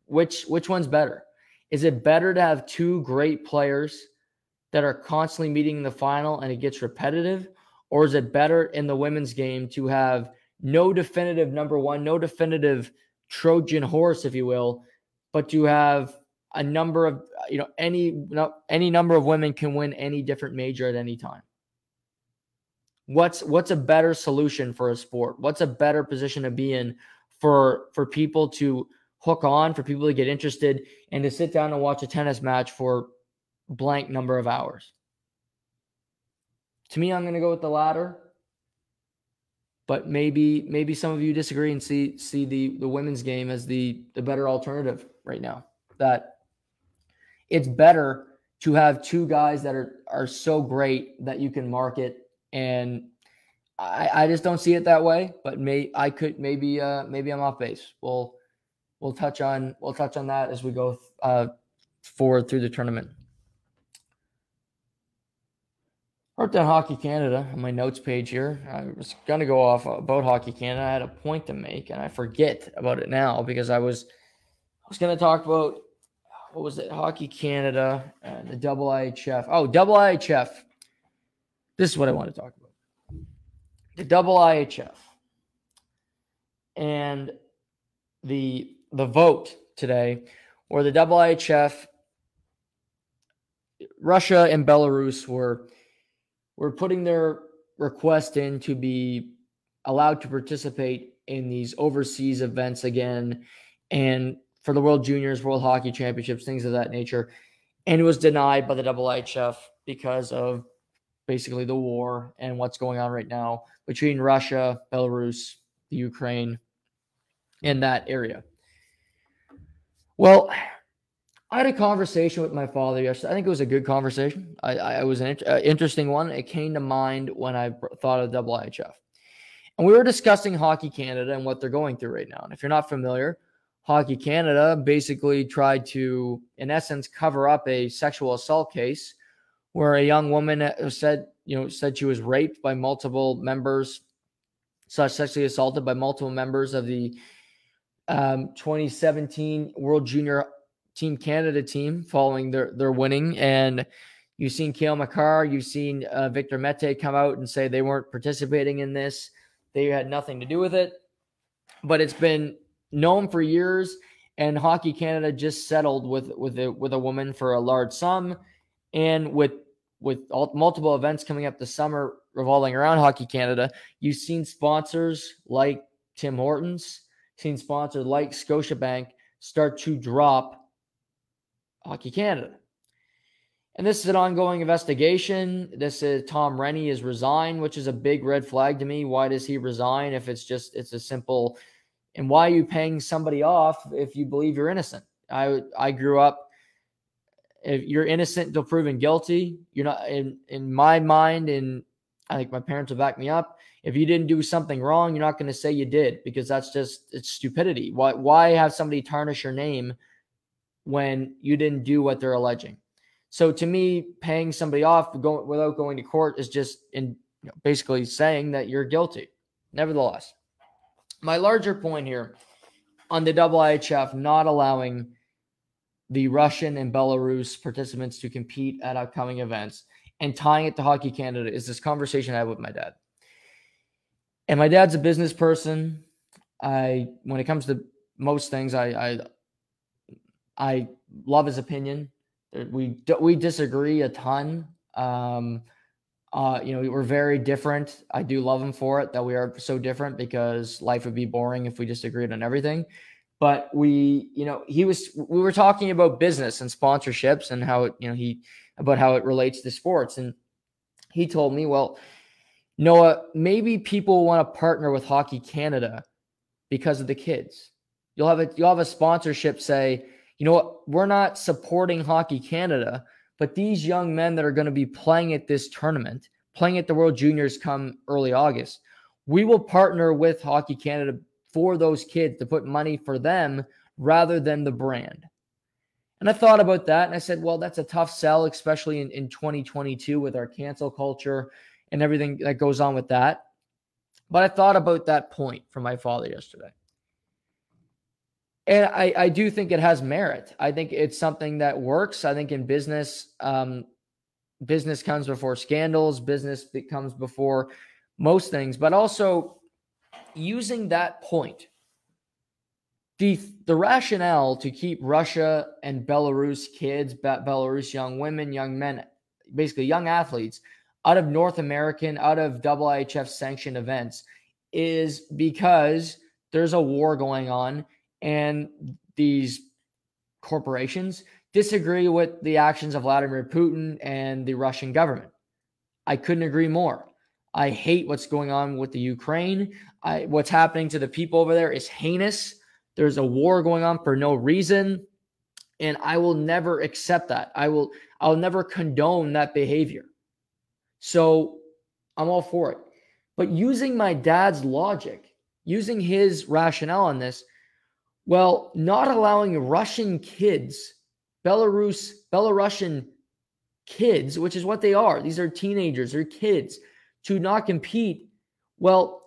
which which one's better? Is it better to have two great players that are constantly meeting in the final and it gets repetitive? Or is it better in the women's game to have no definitive number one, no definitive Trojan horse, if you will, but to have a number of you know any any number of women can win any different major at any time. What's what's a better solution for a sport? What's a better position to be in for for people to hook on, for people to get interested, and to sit down and watch a tennis match for blank number of hours. To me, I'm going to go with the latter. But maybe maybe some of you disagree and see see the the women's game as the the better alternative right now. That it's better to have two guys that are are so great that you can market and I, I just don't see it that way, but may I could maybe uh, maybe I'm off base. We'll we'll touch on we'll touch on that as we go uh, forward through the tournament. Wrote down Hockey Canada on my notes page here. I was gonna go off about Hockey Canada. I had a point to make, and I forget about it now because I was I was gonna talk about what was it? Hockey Canada and the double IHF. Oh, double IHF. This is what I want to talk about the double IHF and the the vote today, where the double IHF, Russia and Belarus were were putting their request in to be allowed to participate in these overseas events again, and for the World Juniors, World Hockey Championships, things of that nature, and it was denied by the double IHF because of basically the war and what's going on right now between Russia, Belarus, the Ukraine, and that area. Well, I had a conversation with my father yesterday. I think it was a good conversation. I, I was an uh, interesting one. It came to mind when I thought of double IHF. And we were discussing Hockey Canada and what they're going through right now. And if you're not familiar, Hockey Canada basically tried to, in essence, cover up a sexual assault case where a young woman uh, said, you know, said she was raped by multiple members, such sexually assaulted by multiple members of the um, 2017 World Junior Team Canada team following their their winning. And you've seen Cale Makar, you've seen uh, Victor Mete come out and say they weren't participating in this, they had nothing to do with it. But it's been known for years, and Hockey Canada just settled with with a, with a woman for a large sum and with with all, multiple events coming up this summer revolving around Hockey Canada, you've seen sponsors like Tim Hortons seen sponsors like Scotiabank start to drop Hockey Canada. And this is an ongoing investigation. This is Tom Renney is resigned, which is a big red flag to me. Why does he resign if it's just it's a simple and why are you paying somebody off if you believe you're innocent? I I grew up if you're innocent until proven guilty. You're not in in my mind and I think my parents will back me up. If you didn't do something wrong, you're not going to say you did because that's just it's stupidity. Why why have somebody tarnish your name when you didn't do what they're alleging? So to me, paying somebody off going, without going to court is just in you know, basically saying that you're guilty. Nevertheless, my larger point here on the IIHF not allowing the Russian and Belarus participants to compete at upcoming events and tying it to Hockey Canada is this conversation I had with my dad. And my dad's a business person. I when it comes to most things, I I, I love his opinion. We we disagree a ton. Um, uh, you know, we're very different. I do love him for it that we are so different because life would be boring if we disagreed on everything. But we, you know, he was we were talking about business and sponsorships and how it, you know, he about how it relates to sports. And he told me, well, Noah, maybe people want to partner with Hockey Canada because of the kids. You'll have a you'll have a sponsorship say, you know what, we're not supporting Hockey Canada, but these young men that are going to be playing at this tournament, playing at the World Juniors come early August, we will partner with Hockey Canada for those kids to put money for them rather than the brand. And I thought about that and I said, well, that's a tough sell, especially in, in 2022 with our cancel culture and everything that goes on with that. But I thought about that point from my father yesterday. And I, I do think it has merit. I think it's something that works. I think in business, um, business comes before scandals, business comes before most things, but also using that point, the, the rationale to keep Russia and Belarus kids, Belarus young women, young men, basically young athletes out of North American, out of IIHF sanctioned events is because there's a war going on and these corporations disagree with the actions of Vladimir Putin and the Russian government. I couldn't agree more. I hate what's going on with the Ukraine. I, what's happening to the people over there is heinous. There's a war going on for no reason, and I will never accept that. I will I'll never condone that behavior. So I'm all for it. But using my dad's logic, using his rationale on this, well, not allowing Russian kids, Belarus, Belarusian kids, which is what they are. These are teenagers, they're kids, to not compete. Well,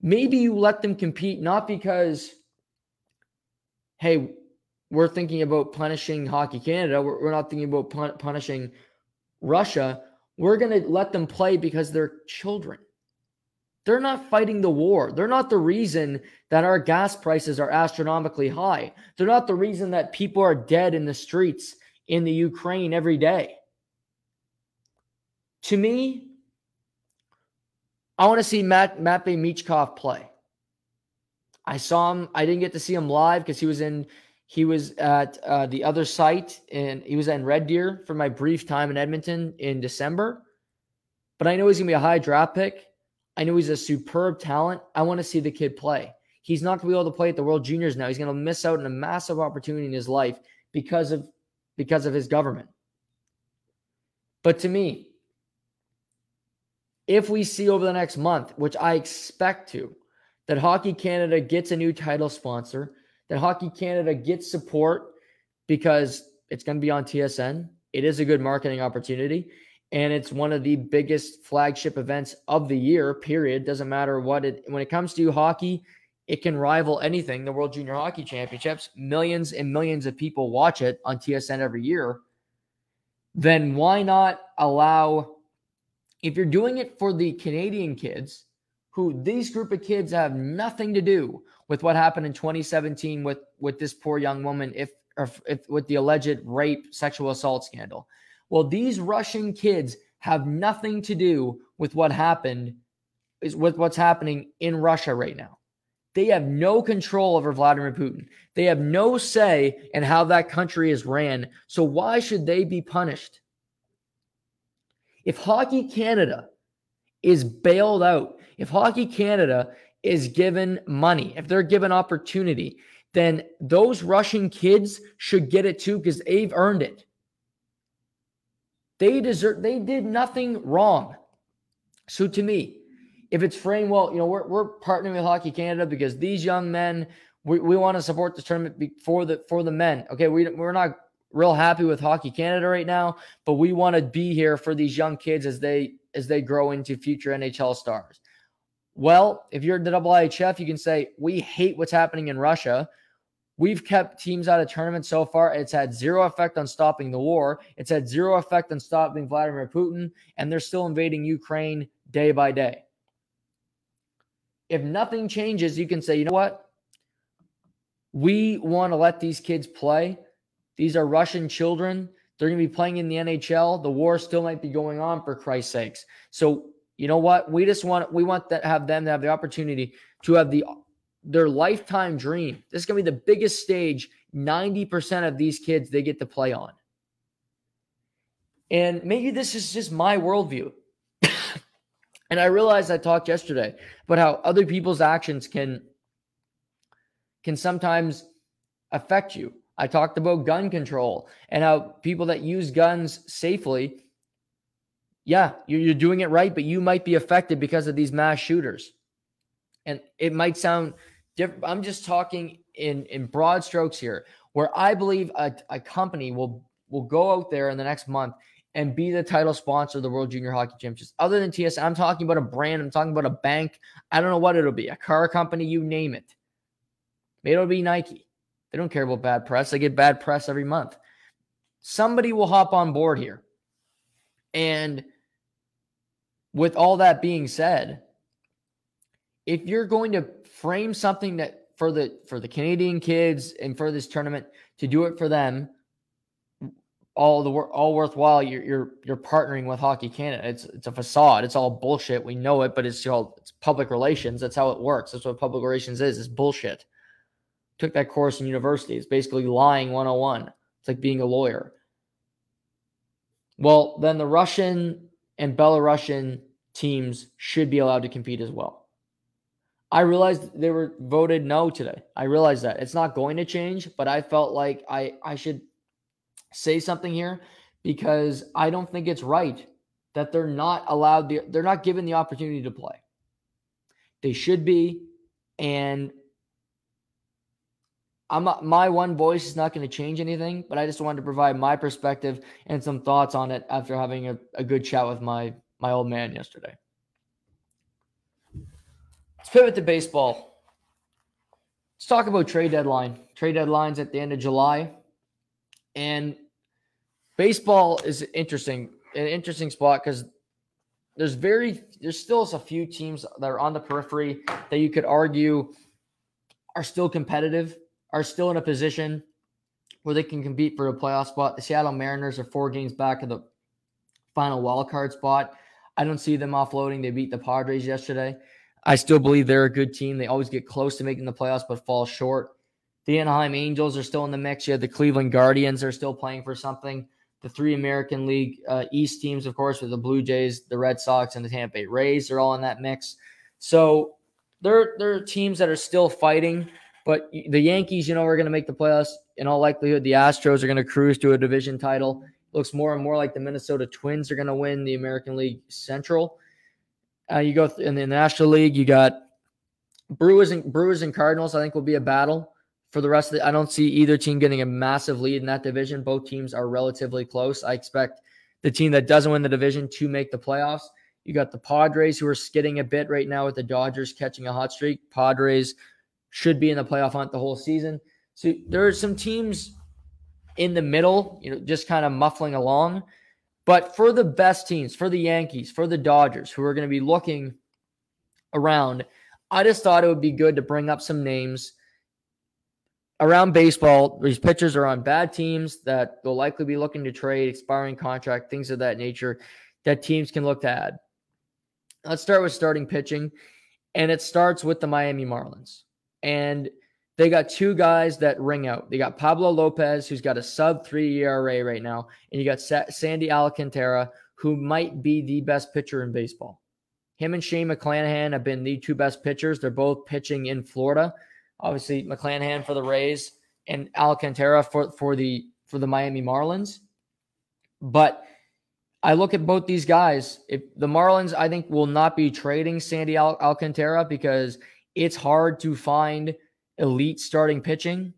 maybe you let them compete not because, hey, we're thinking about punishing Hockey Canada. We're, we're not thinking about pun- punishing Russia. We're going to let them play because they're children. They're not fighting the war. They're not the reason that our gas prices are astronomically high. They're not the reason that people are dead in the streets in the Ukraine every day. To me, I want to see Matt Matvey Michkov play. I saw him. I didn't get to see him live because he was in he was at uh, the other site and he was in Red Deer for my brief time in Edmonton in December. But I know he's gonna be a high draft pick. I know he's a superb talent. I want to see the kid play. He's not going to be able to play at the World Juniors now. He's going to miss out on a massive opportunity in his life because of because of his government. But to me, if we see over the next month, which I expect to, that Hockey Canada gets a new title sponsor, that Hockey Canada gets support because it's going to be on TSN. It is a good marketing opportunity and it's one of the biggest flagship events of the year period. Doesn't matter what it when it comes to hockey it can rival anything. The world junior hockey championships millions and millions of people watch it on tsn every year. Then why not allow if you're doing it for the canadian kids who these group of kids have nothing to do with what happened in 2017 with with this poor young woman if if, if with the alleged rape sexual assault scandal well, these Russian kids have nothing to do with what happened is with what's happening in Russia right now. They have no control over Vladimir Putin. They have no say in how that country is ran. So why should they be punished? If Hockey Canada is bailed out, if Hockey Canada is given money, if they're given opportunity, then those Russian kids should get it too because they've earned it. They deserve, they did nothing wrong. So to me, if it's framed well, you know, we're, we're partnering with Hockey Canada because these young men, we, we want to support the tournament for the for the men. Okay, we, we're not real happy with Hockey Canada right now, but we want to be here for these young kids as they as they grow into future NHL stars. Well, if you're the IIHF, you can say we hate what's happening in Russia. We've kept teams out of tournaments so far. It's had zero effect on stopping the war. It's had zero effect on stopping Vladimir Putin, and they're still invading Ukraine day by day. If nothing changes, you can say, you know what? We want to let these kids play. These are Russian children. They're going to be playing in the NHL. The war still might be going on for Christ's sakes. So, you know what? We just want we want to have them to have the opportunity to have the their lifetime dream. This is going to be the biggest stage 90% of these kids they get to play on. And maybe this is just my worldview. <coughs> and I realized I talked yesterday about how other people's actions can can sometimes affect you. I talked about gun control and how people that use guns safely, yeah, you're, doing it right, but you might be affected because of these mass shooters. And it might sound. I'm just talking in, in broad strokes here, where I believe a, a company will, will go out there in the next month and be the title sponsor of the World Junior Hockey Championships. Other than TS, I'm talking about a brand, I'm talking about a bank. I don't know what it'll be, a car company, you name it. Maybe it'll be Nike. They don't care about bad press. They get bad press every month. Somebody will hop on board here. And with all that being said, if you're going to frame something that for the for the Canadian kids and for this tournament to do it for them, all the all worthwhile. You're you're you're partnering with Hockey Canada. It's it's a facade. It's all bullshit. We know it, but it's all it's public relations. That's how it works. That's what public relations is. It's bullshit took that course in university. It's basically lying 101. It's like being a lawyer. Well, then the Russian and Belarusian teams should be allowed to compete as well. I realized they were voted no today. I realized that. It's not going to change, but I felt like I, I should say something here because I don't think it's right that they're not allowed the, they're not given the opportunity to play. They should be and I'm not, my one voice is not going to change anything, but I just wanted to provide my perspective and some thoughts on it after having a, a good chat with my my old man yesterday. Let's pivot to baseball. Let's talk about trade deadline. Trade deadlines at the end of July, and baseball is interesting, an interesting spot because there's very there's still a few teams that are on the periphery that you could argue are still competitive are still in a position where they can compete for a playoff spot. The Seattle Mariners are four games back of the final wild card spot. I don't see them offloading. They beat the Padres yesterday. I still believe they're a good team. They always get close to making the playoffs, but fall short. The Anaheim Angels are still in the mix. You have the Cleveland Guardians are still playing for something. The three American League uh, East teams, of course, with the Blue Jays, the Red Sox, and the Tampa Bay Rays, are all in that mix. So there, there are teams that are still fighting. But the Yankees, you know, are going to make the playoffs. In all likelihood, the Astros are going to cruise to a division title. Looks more and more like the Minnesota Twins are going to win the American League Central. Uh, you go th- in the National League, you got Brewers and Brewers and Cardinals. I think will be a battle for the rest of the. I don't see either team getting a massive lead in that division. Both teams are relatively close. I expect the team that doesn't win the division to make the playoffs. You got the Padres who are skidding a bit right now with the Dodgers catching a hot streak. Padres should be in the playoff hunt the whole season. So there are some teams in the middle, you know, just kind of muffling along. But for the best teams, for the Yankees, for the Dodgers, who are going to be looking around, I just thought it would be good to bring up some names around baseball. These pitchers are on bad teams that will likely be looking to trade, expiring contract, things of that nature that teams can look to add. Let's start with starting pitching, and it starts with the Miami Marlins. And they got two guys that ring out. They got Pablo Lopez, who's got a sub three ERA right now, and you got Sa- Sandy Alcantara, who might be the best pitcher in baseball. Him and Shane McClanahan have been the two best pitchers. They're both pitching in Florida. Obviously, McClanahan for the Rays and Alcantara for, for the for the Miami Marlins. But I look at both these guys. If the Marlins, I think, will not be trading Sandy Al- Alcantara because it's hard to find elite starting pitching.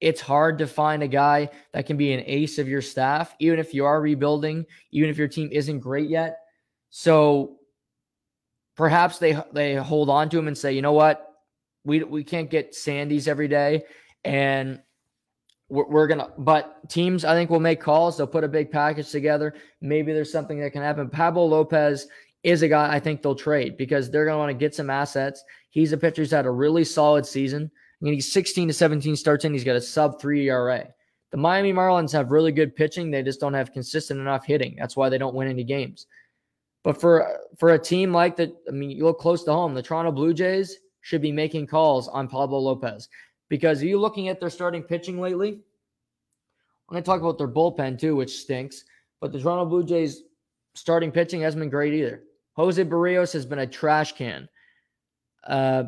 It's hard to find a guy that can be an ace of your staff, even if you are rebuilding, even if your team isn't great yet. So perhaps they they hold on to him and say, you know what, we we can't get Sandys every day, and we're, we're gonna. But teams, I think, will make calls. They'll put a big package together. Maybe there's something that can happen. Pablo Lopez is a guy I think they'll trade because they're gonna want to get some assets. He's a pitcher who's had a really solid season. He's 16 to 17 starts in. He's got a sub three ERA. The Miami Marlins have really good pitching. They just don't have consistent enough hitting. That's why they don't win any games. But for for a team like that, I mean, you look close to home. The Toronto Blue Jays should be making calls on Pablo Lopez because are you looking at their starting pitching lately? I'm going to talk about their bullpen too, which stinks. But the Toronto Blue Jays starting pitching hasn't been great either. Jose Berrios has been a trash can. Uh,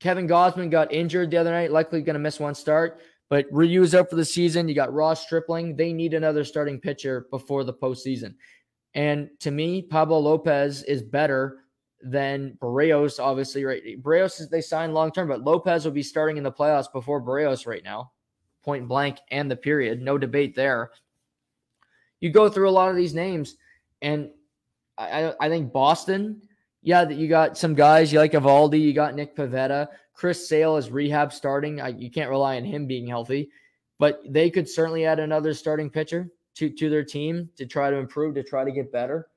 Kevin Gausman got injured the other night, likely going to miss one start. But Ryu's up for the season. You got Ross Stripling. They need another starting pitcher before the postseason. And to me, Pablo Lopez is better than Berrios, obviously, right? Berrios, they signed long term, but Lopez will be starting in the playoffs before Berrios right now, point blank, and the period. No debate there. You go through a lot of these names, and I, I think Boston yeah, that you got some guys you like Eovaldi, you got Nick Pivetta, Chris Sale is rehab starting. I, you can't rely on him being healthy, but they could certainly add another starting pitcher to to their team to try to improve, to try to get better.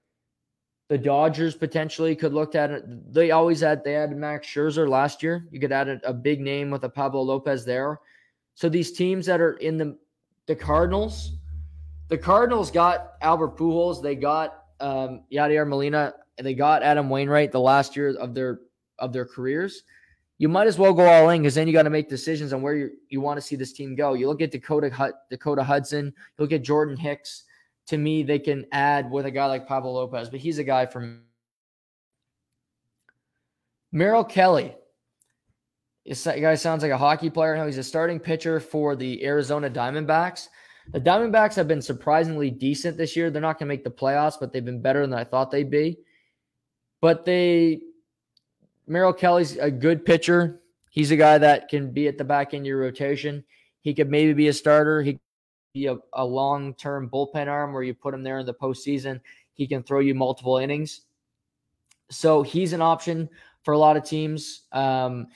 The Dodgers potentially could look at it. They always had they had Max Scherzer last year. You could add a, a big name with a Pablo Lopez there. So these teams that are in the the Cardinals, the Cardinals got Albert Pujols. They got um, Yadier Molina they got Adam Wainwright the last year of their of their careers, you might as well go all in because then you got to make decisions on where you, you want to see this team go. You look at Dakota Dakota Hudson, you look at Jordan Hicks. To me, they can add with a guy like Pablo Lopez, but he's a guy from Merrill Kelly. This guy sounds like a hockey player. No, he's a starting pitcher for the Arizona Diamondbacks. The Diamondbacks have been surprisingly decent this year. They're not going to make the playoffs, but they've been better than I thought they'd be. But they, Merrill Kelly's a good pitcher. He's a guy that can be at the back end of your rotation. He could maybe be a starter. He could be a, a long term bullpen arm where you put him there in the postseason. He can throw you multiple innings. So he's an option for a lot of teams. Um,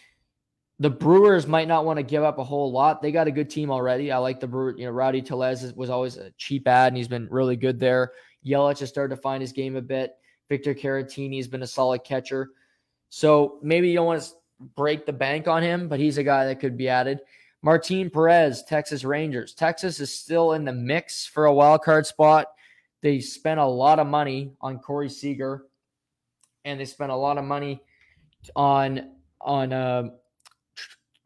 the Brewers might not want to give up a whole lot. They got a good team already. I like the Brewer. You know, Rowdy Tellez was always a cheap ad, and he's been really good there. Yelich has started to find his game a bit. Victor Caratini has been a solid catcher. So maybe you don't want to break the bank on him, but he's a guy that could be added. Martin Perez, Texas Rangers. Texas is still in the mix for a wild card spot. They spent a lot of money on Corey Seager, and they spent a lot of money on on uh,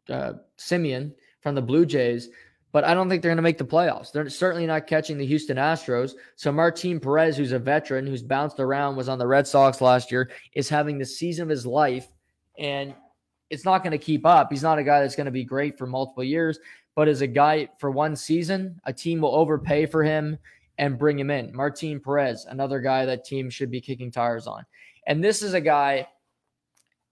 uh, Semien from the Blue Jays but I don't think they're going to make the playoffs. They're certainly not catching the Houston Astros. So Martin Perez, who's a veteran, who's bounced around, was on the Red Sox last year, is having the season of his life, and it's not going to keep up. He's not a guy that's going to be great for multiple years, but as a guy for one season, a team will overpay for him and bring him in. Martin Perez, another guy that team should be kicking tires on. And this is a guy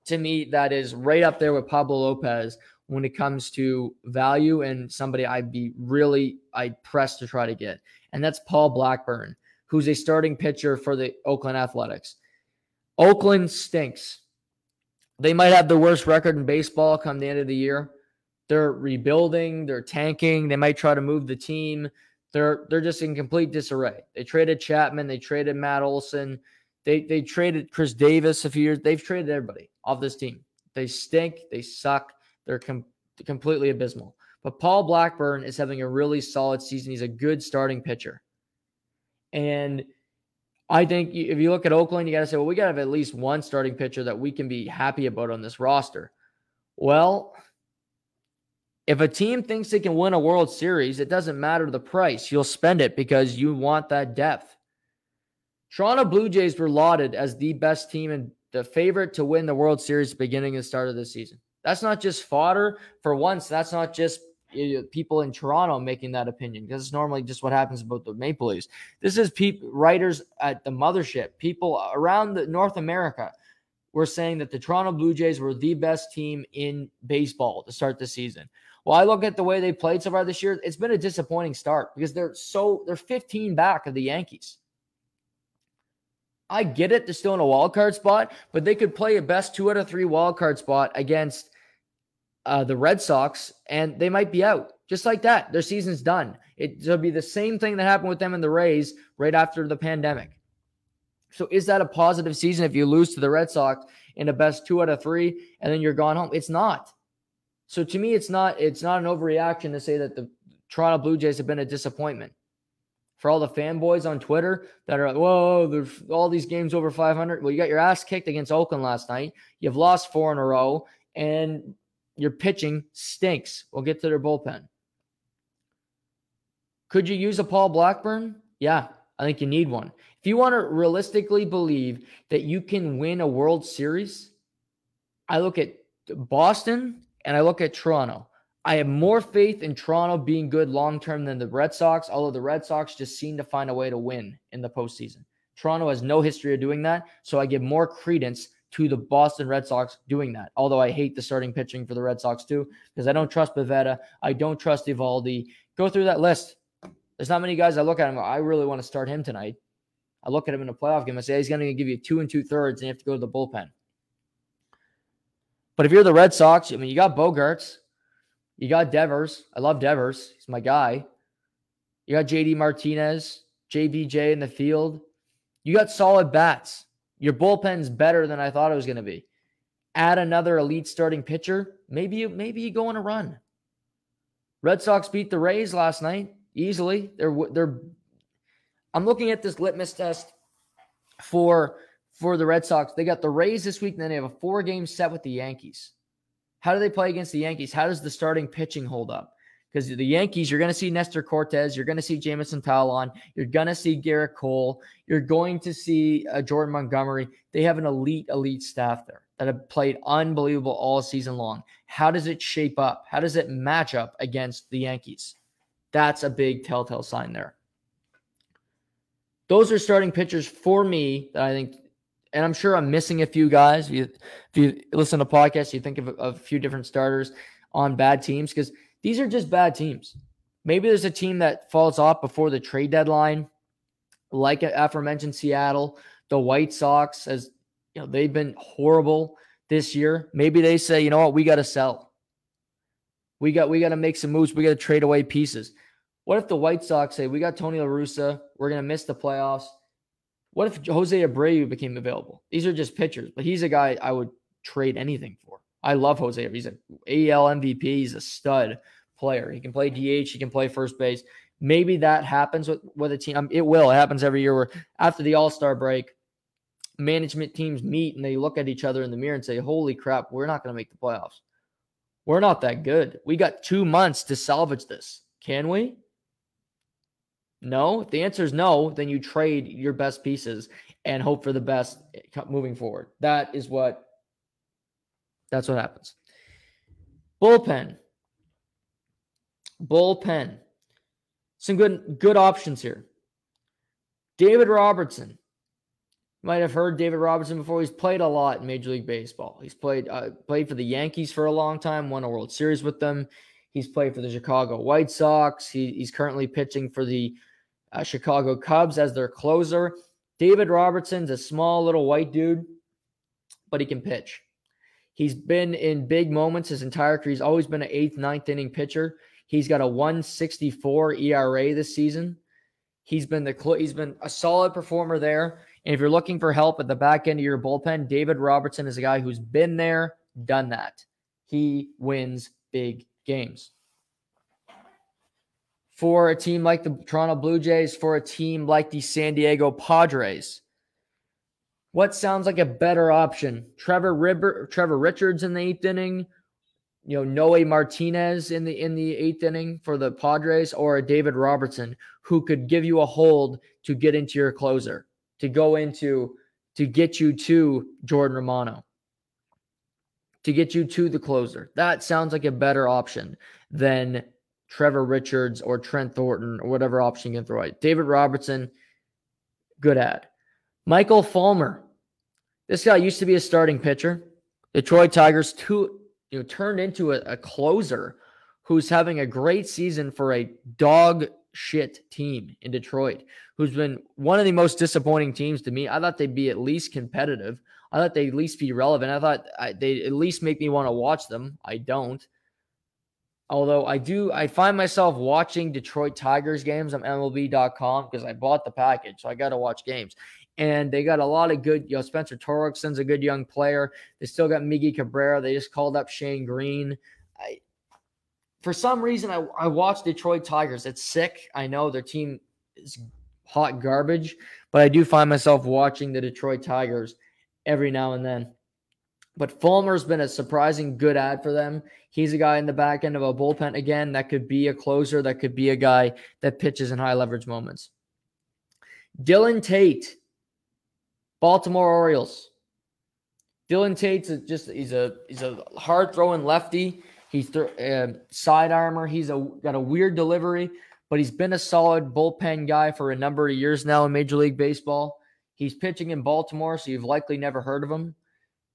to me that is right up there with Pablo Lopez when it comes to value and somebody I'd be really I'd press to try to get. And that's Paul Blackburn, who's a starting pitcher for the Oakland Athletics. Oakland stinks. They might have the worst record in baseball come the end of the year. They're rebuilding, they're tanking, they might try to move the team. They're they're just in complete disarray. They traded Chapman, they traded Matt Olson, they they traded Khris Davis a few years. They've traded everybody off this team. They stink, they suck. They're com- completely abysmal. But Paul Blackburn is having a really solid season. He's a good starting pitcher. And I think if you look at Oakland, you got to say, well, we got to have at least one starting pitcher that we can be happy about on this roster. Well, If a team thinks they can win a World Series, it doesn't matter the price. You'll spend it because you want that depth. Toronto Blue Jays were lauded as the best team and the favorite to win the World Series beginning the start of the season. That's not just fodder. For once, that's not just people in Toronto making that opinion because it's normally just what happens about the Maple Leafs. This is writers at the mothership, people around the North America were saying that the Toronto Blue Jays were the best team in baseball to start the season. Well, I look at the way they played so far this year. It's been a disappointing start because they're so they're 15 back of the Yankees. I get it, they're still in a wild card spot, but they could play a best two out of three wild card spot against uh, the Red Sox, and they might be out just like that. Their season's done. It'll be the same thing that happened with them in the Rays right after the pandemic. So, is that a positive season if you lose to the Red Sox in a best two out of three and then you're gone home? It's not. So, to me, it's not. It's not an overreaction to say that the Toronto Blue Jays have been a disappointment. For all the fanboys on Twitter that are like, whoa, there's all these games over 500. Well, you got your ass kicked against Oakland last night. You've lost four in a row. And your pitching stinks. We'll get to their bullpen. Could you use a Paul Blackburn? Yeah, I think you need one. If you want to realistically believe that you can win a World Series, I look at Boston and I look at Toronto. I have more faith in Toronto being good long term than the Red Sox, although the Red Sox just seem to find a way to win in the postseason. Toronto has no history of doing that, so I give more credence to the Boston Red Sox doing that. Although I hate the starting pitching for the Red Sox too, because I don't trust Pivetta. I don't trust Eovaldi. Go through that list. There's not many guys I look at him. I really want to start him tonight. I look at him in a playoff game. I say he's going to give you two and two thirds, and you have to go to the bullpen. But if you're the Red Sox, I mean, you got Bogaerts, you got Devers. I love Devers. He's my guy. You got JD Martinez, JBJ in the field. You got solid bats. Your bullpen's better than I thought it was going to be. Add another elite starting pitcher. Maybe you maybe you go on a run. Red Sox beat the Rays last night easily. They're they're. I'm looking at this litmus test for for the Red Sox. They got the Rays this week, and then they have a four game set with the Yankees. How do they play against the Yankees? How does the starting pitching hold up? Because the Yankees, you're going to see Nestor Cortes, you're going to see Jameson Taillon, you're going to see Gerrit Cole, you're going to see uh, Jordan Montgomery. They have an elite, elite staff there that have played unbelievable all season long. How does it shape up? How does it match up against the Yankees? That's a big telltale sign there. Those are starting pitchers for me that I think, and I'm sure I'm missing a few guys. If you, if you listen to podcasts, you think of a few different starters on bad teams because – these are just bad teams. Maybe there's a team that falls off before the trade deadline, like aforementioned Seattle, the White Sox, as you know, they've been horrible this year. Maybe they say, you know what, we got to sell. We got we got to make some moves. We got to trade away pieces. What if the White Sox say, we got Tony La Russa, we're gonna miss the playoffs? What if Jose Abreu became available? These are just pitchers, but he's a guy I would trade anything for. I love Jose. He's an AL MVP. He's a stud player. He can play DH. He can play first base. Maybe that happens with, with a team. Um, it will. It happens every year where after the All Star break, management teams meet and they look at each other in the mirror and say, Holy crap, we're not going to make the playoffs. We're not that good. We got two months to salvage this. Can we? No. If the answer is no, then you trade your best pieces and hope for the best moving forward. That is what that's what happens. Bullpen. Bullpen. Some good good options here. David Robertson. You might have heard David Robertson before. He's played a lot in Major League Baseball. He's played uh, played for the Yankees for a long time. Won a World Series with them. He's played for the Chicago White Sox. He, he's currently pitching for the uh, Chicago Cubs as their closer. David Robertson's a small little white dude, but he can pitch. He's been in big moments his entire career. He's always been an eighth, ninth inning pitcher. He's got a 164 ERA this season. He's been the he's been a solid performer there. And if you're looking for help at the back end of your bullpen, David Robertson is a guy who's been there, done that. He wins big games. For a team like the Toronto Blue Jays, for a team like the San Diego Padres, what sounds like a better option? Trevor Trevor Richards in the eighth inning, you know Noe Martinez in the in the eighth inning for the Padres or a David Robertson who could give you a hold to get into your closer, to go into to get you to Jordan Romano, to get you to the closer. That sounds like a better option than Trevor Richards or Trent Thornton or whatever option you can throw at. David Robertson, good ad. Michael Fulmer. This guy used to be a starting pitcher. Detroit Tigers two you know, turned into a, a closer who's having a great season for a dog shit team in Detroit, who's been one of the most disappointing teams to me. I thought they'd be at least competitive. I thought they'd at least be relevant. I thought I, they'd at least make me want to watch them. I don't. Although I do, I find myself watching Detroit Tigers games on MLB.com because I bought the package, so I got to watch games and they got a lot of good. You know, Spencer Torkelson's a good young player. They still got Miggy Cabrera. They just called up Shane Green. I, for some reason, I, I watch Detroit Tigers. It's sick. I know their team is hot garbage, but I do find myself watching the Detroit Tigers every now and then. But Fulmer's been a surprising good ad for them. He's a guy in the back end of a bullpen again that could be a closer, that could be a guy that pitches in high leverage moments. Dylan Tate Baltimore Orioles. Dylan Tate's just he's a he's a hard throwing lefty. He's th- uh, side armor. He's a got a weird delivery, but he's been a solid bullpen guy for a number of years now in Major League Baseball. He's pitching in Baltimore, so you've likely never heard of him.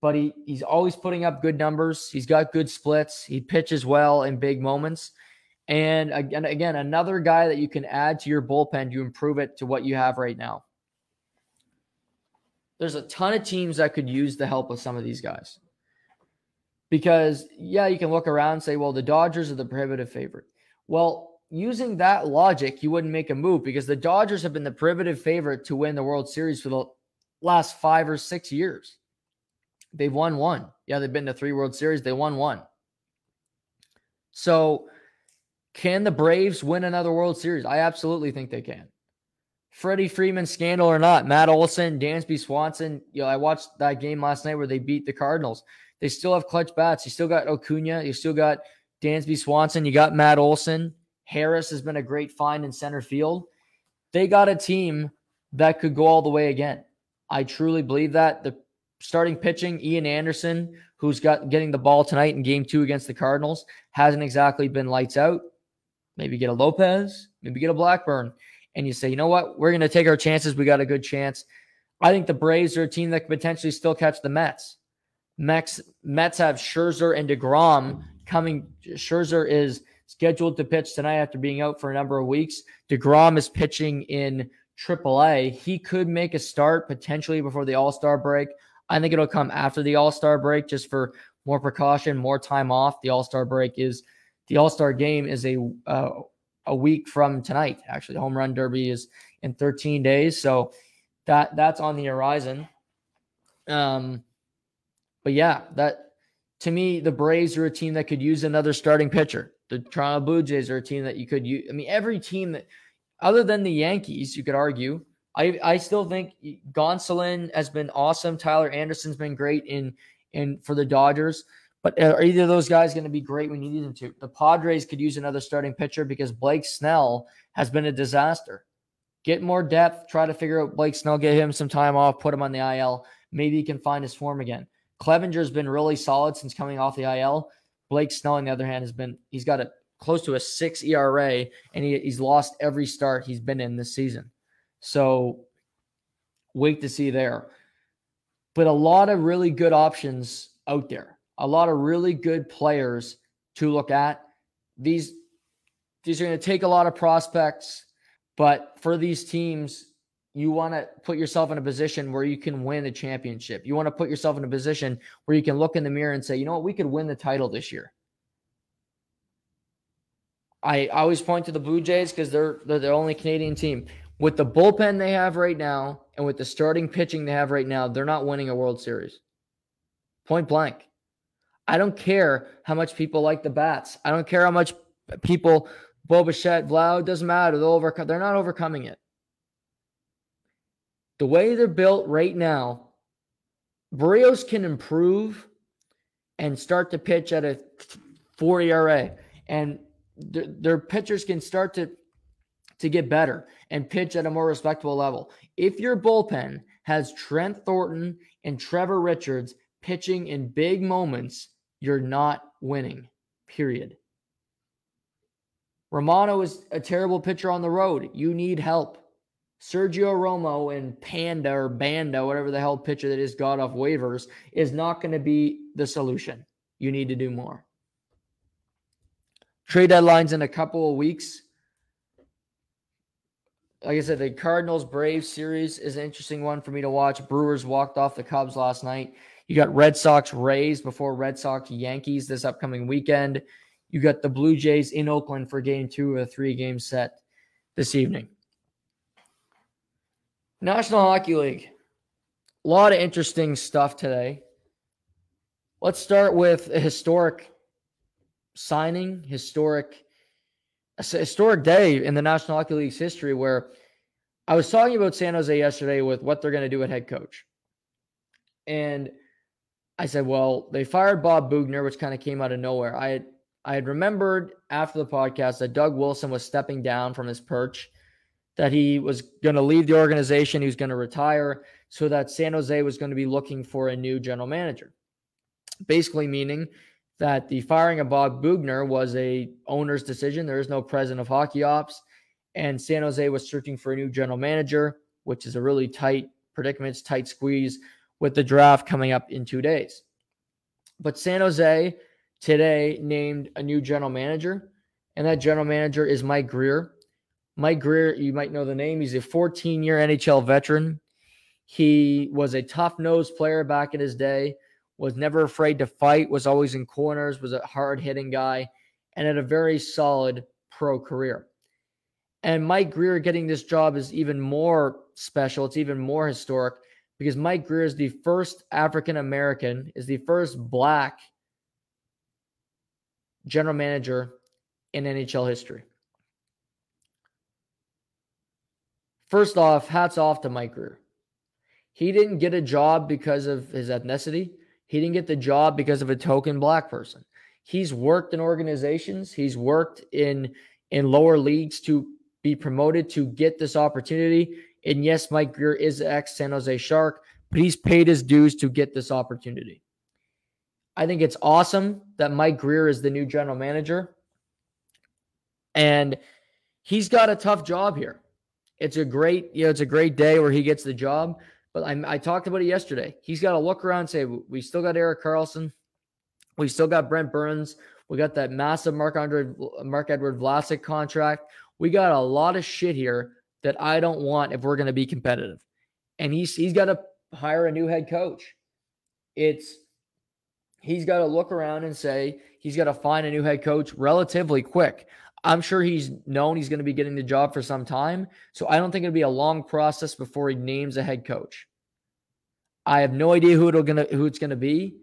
But he he's always putting up good numbers. He's got good splits. He pitches well in big moments. And again, again, another guy that you can add to your bullpen to improve it to what you have right now there's a ton of teams that could use the help of some of these guys. Because, yeah, you can look around and say, well, the Dodgers are the prohibitive favorite. Well, using that logic, you wouldn't make a move because the Dodgers have been the prohibitive favorite to win the World Series for the last five or six years. They've won one. Yeah, they've been to three World Series. They won one. So, can the Braves win another World Series? I absolutely think they can. Freddie Freeman scandal or not, Matt Olson, Dansby Swanson. You know, I watched that game last night where they beat the Cardinals. They still have clutch bats. You still got Acuna. You still got Dansby Swanson. You got Matt Olson. Harris has been a great find in center field. They got a team that could go all the way again. I truly believe that. The starting pitching, Ian Anderson, who's got getting the ball tonight in game two against the Cardinals, hasn't exactly been lights out. Maybe get a Lopez, maybe get a Blackburn and you say, you know what, we're going to take our chances. We got a good chance. I think the Braves are a team that could potentially still catch the Mets. Mets, Mets have Scherzer and DeGrom coming. Scherzer is scheduled to pitch tonight after being out for a number of weeks. DeGrom is pitching in AAA. He could make a start potentially before the All Star break. I think it'll come after the All Star break just for more precaution, more time off. The All Star break is the All Star game is a uh, a week from tonight. Actually, home run derby is in 13 days, so that that's on the horizon. Um, but yeah, that to me, the Braves are a team that could use another starting pitcher. The Toronto Blue Jays are a team that you could use. I mean, every team that, other than the Yankees, you could argue. I I still think Gonsolin has been awesome. Tyler Anderson's been great in in for the Dodgers. But uh, are either of those guys going to be great when you need them to? The Padres could use another starting pitcher because Blake Snell has been a disaster. Get more depth. Try to figure out Blake Snell, get him some time off, put him on the IL. Maybe he can find his form again. Clevinger's been really solid since coming off the IL. Blake Snell, on the other hand, has been he's got a close to a six ERA, and he, he's lost every start he's been in this season. So wait to see there. But a lot of really good options out there a lot of really good players to look at. These these are going to take a lot of prospects, but for these teams, you want to put yourself in a position where you can win a championship. You want to put yourself in a position where you can look in the mirror and say, you know what, we could win the title this year. I, I always point to the Blue Jays because they're they're the only Canadian team. With the bullpen they have right now and with the starting pitching they have right now, they're not winning a World Series. Point blank. I don't care how much people like the bats. I don't care how much people, Bo Bichette, Vlad, doesn't matter. They'll overcome. They're not overcoming it. The way they're built right now, Berrios can improve and start to pitch at a 4 ERA. And th- their pitchers can start to to get better and pitch at a more respectable level. If your bullpen has Trent Thornton and Trevor Richards pitching in big moments, you're not winning. Period. Romano is a terrible pitcher on the road. You need help. Sergio Romo and Panda or Banda, whatever the hell pitcher that is got off waivers, is not going to be the solution. You need to do more. Trade deadlines in a couple of weeks. Like I said, the Cardinals Braves series is an interesting one for me to watch. Brewers walked off the Cubs last night. You got Red Sox Rays before Red Sox Yankees this upcoming weekend. You got the Blue Jays in Oakland for game two of a three game set this evening. National Hockey League. A lot of interesting stuff today. Let's start with a historic signing, historic historic day in the National Hockey League's history where I was talking about San Jose yesterday with what they're going to do at head coach. And I said, well, they fired Bob Boughner, which kind of came out of nowhere. I had I had remembered after the podcast that Doug Wilson was stepping down from his perch, that he was going to leave the organization, he was going to retire, so that San Jose was going to be looking for a new general manager. Basically, meaning that the firing of Bob Boughner was a owner's decision. There is no president of hockey ops, and San Jose was searching for a new general manager, which is a really tight predicament, tight squeeze with the draft coming up in two days. But San Jose today named a new general manager, and that general manager is Mike Grier. Mike Grier, you might know the name. He's a 14 year NHL veteran. He was a tough nosed player back in his day, was never afraid to fight, was always in corners, was a hard hitting guy, and had a very solid pro career. And Mike Grier getting this job is even more special. It's even more historic because Mike Grier is the first African American, is the first black general manager in NHL history. First off, hats off to Mike Grier. He didn't get a job because of his ethnicity. He didn't get the job because of a token black person. He's worked in organizations, he's worked in in lower leagues to be promoted to get this opportunity. And yes, Mike Grier is ex San Jose Shark, but he's paid his dues to get this opportunity. I think it's awesome that Mike Grier is the new general manager. And he's got a tough job here. It's a great, you know, it's a great day where he gets the job. But I, I talked about it yesterday. He's got to look around and say, we still got Erik Karlsson. We still got Brent Burns. We got that massive Mark Andre, Marc-Edouard Vlasic contract. We got a lot of shit here that I don't want if we're going to be competitive. And he's he's got to hire a new head coach. It's he's got to look around and say he's got to find a new head coach relatively quick. I'm sure he's known he's going to be getting the job for some time. So I don't think it'll be a long process before he names a head coach. I have no idea who it'll gonna who it's gonna be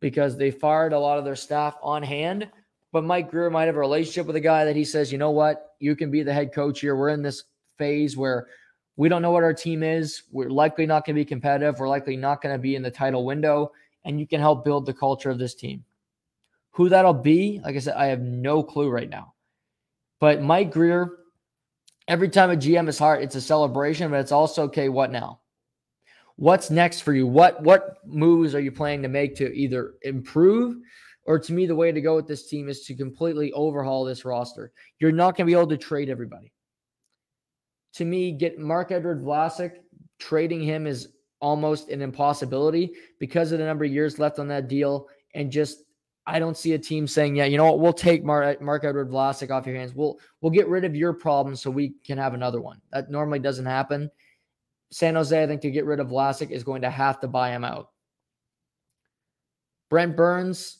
because they fired a lot of their staff on hand. But Mike Grier might have a relationship with a guy that he says, you know what, you can be the head coach here. We're in this phase where we don't know what our team is. We're likely not going to be competitive. We're likely not going to be in the title window and you can help build the culture of this team. Who that'll be, like I said, I have no clue right now. But Mike Grier, every time a GM is hired, it's a celebration, but it's also okay, what now? What's next for you? What what moves are you planning to make to either improve or to me the way to go with this team is to completely overhaul this roster. You're not going to be able to trade everybody. To me, get Marc-Edouard Vlasic, trading him is almost an impossibility because of the number of years left on that deal. And just, I don't see a team saying, yeah, you know what, we'll take Mark, Marc-Edouard Vlasic off your hands. We'll, we'll get rid of your problem so we can have another one. That normally doesn't happen. San Jose, I think, to get rid of Vlasic is going to have to buy him out. Brent Burns,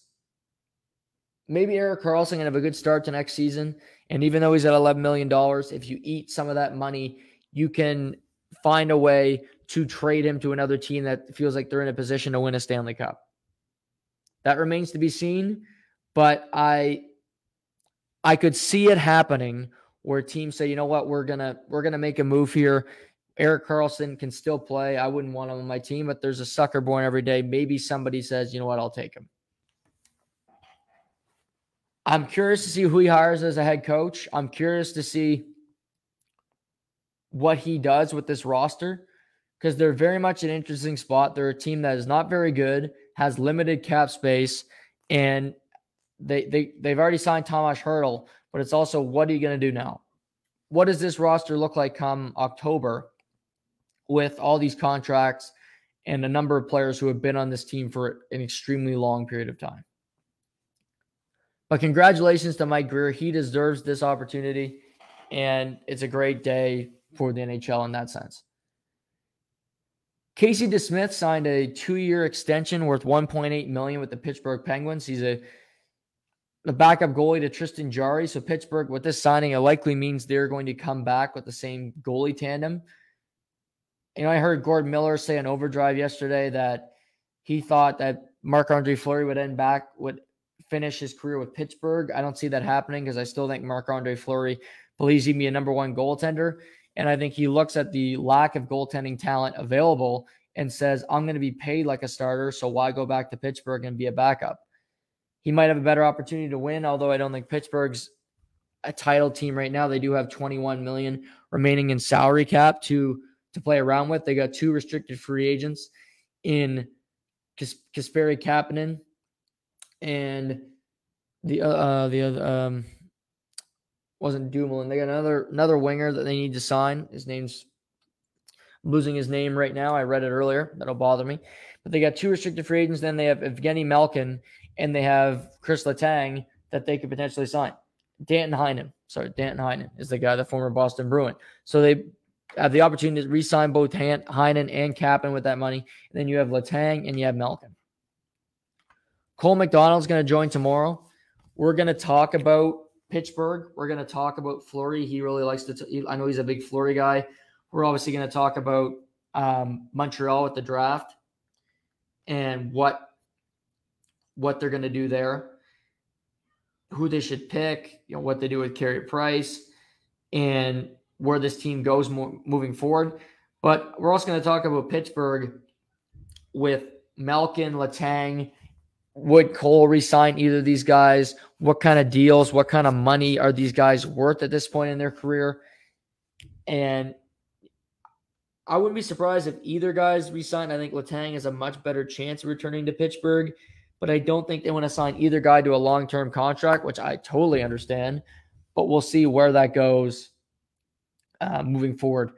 maybe Erik Karlsson can have a good start to next season. And even though he's at $11 million, if you eat some of that money, you can find a way to trade him to another team that feels like they're in a position to win a Stanley Cup. That remains to be seen, but I I could see it happening where teams say, "You know what? We're to we're to make a move here. Erik Karlsson can still play. I wouldn't want him on my team, but there's a sucker born every day. Maybe somebody says, "You know what? I'll take him." I'm curious to see who he hires as a head coach. I'm curious to see what he does with this roster because they're very much an interesting spot. They're a team that is not very good, has limited cap space, and they they they've already signed Tomas Hertl, but it's also what are you going to do now? What does this roster look like come October with all these contracts and a number of players who have been on this team for an extremely long period of time? But congratulations to Mike Grier. He deserves this opportunity, and it's a great day for the NHL in that sense. Casey DeSmith signed a two-year extension worth 1.8 million with the Pittsburgh Penguins. He's a the backup goalie to Tristan Jarry. So Pittsburgh, with this signing, it likely means they're going to come back with the same goalie tandem. You know, I heard Gord Miller say on Overdrive yesterday that he thought that Marc Andre Fleury would end back would finish his career with Pittsburgh. I don't see that happening because I still think Marc Andre Fleury believes he'd be a number one goaltender. And I think he looks at the lack of goaltending talent available and says, I'm going to be paid like a starter. So why go back to Pittsburgh and be a backup? He might have a better opportunity to win, although I don't think Pittsburgh's a title team right now. They do have 21 million remaining in salary cap to to play around with. They got two restricted free agents in Kasperi Kapanen and the uh, uh the other um wasn't Dumoulin. They got another another winger that they need to sign. His name's I'm losing his name right now. I read it earlier. That'll bother me. But they got two restricted free agents. Then they have Evgeny Malkin and they have Chris Letang that they could potentially sign. Danton Heinen. Sorry, Danton Heinen is the guy, the former Boston Bruin. So they have the opportunity to re-sign both Heinen and Kapanen with that money. And then you have Letang and you have Malkin. Cole McDonald's going to join tomorrow. We're going to talk about Pittsburgh. We're going to talk about Fleury. He really likes to. T- I know he's a big Fleury guy. We're obviously going to talk about um, Montreal with the draft and what what they're going to do there, who they should pick, you know, what they do with Carey Price, and where this team goes mo- moving forward. But we're also going to talk about Pittsburgh with Malkin, Letang, would Cole resign either of these guys? What kind of deals, what kind of money are these guys worth at this point in their career? And I wouldn't be surprised if either guys resign. I think Letang has a much better chance of returning to Pittsburgh, but I don't think they want to sign either guy to a long term contract, which I totally understand. But we'll see where that goes uh, moving forward.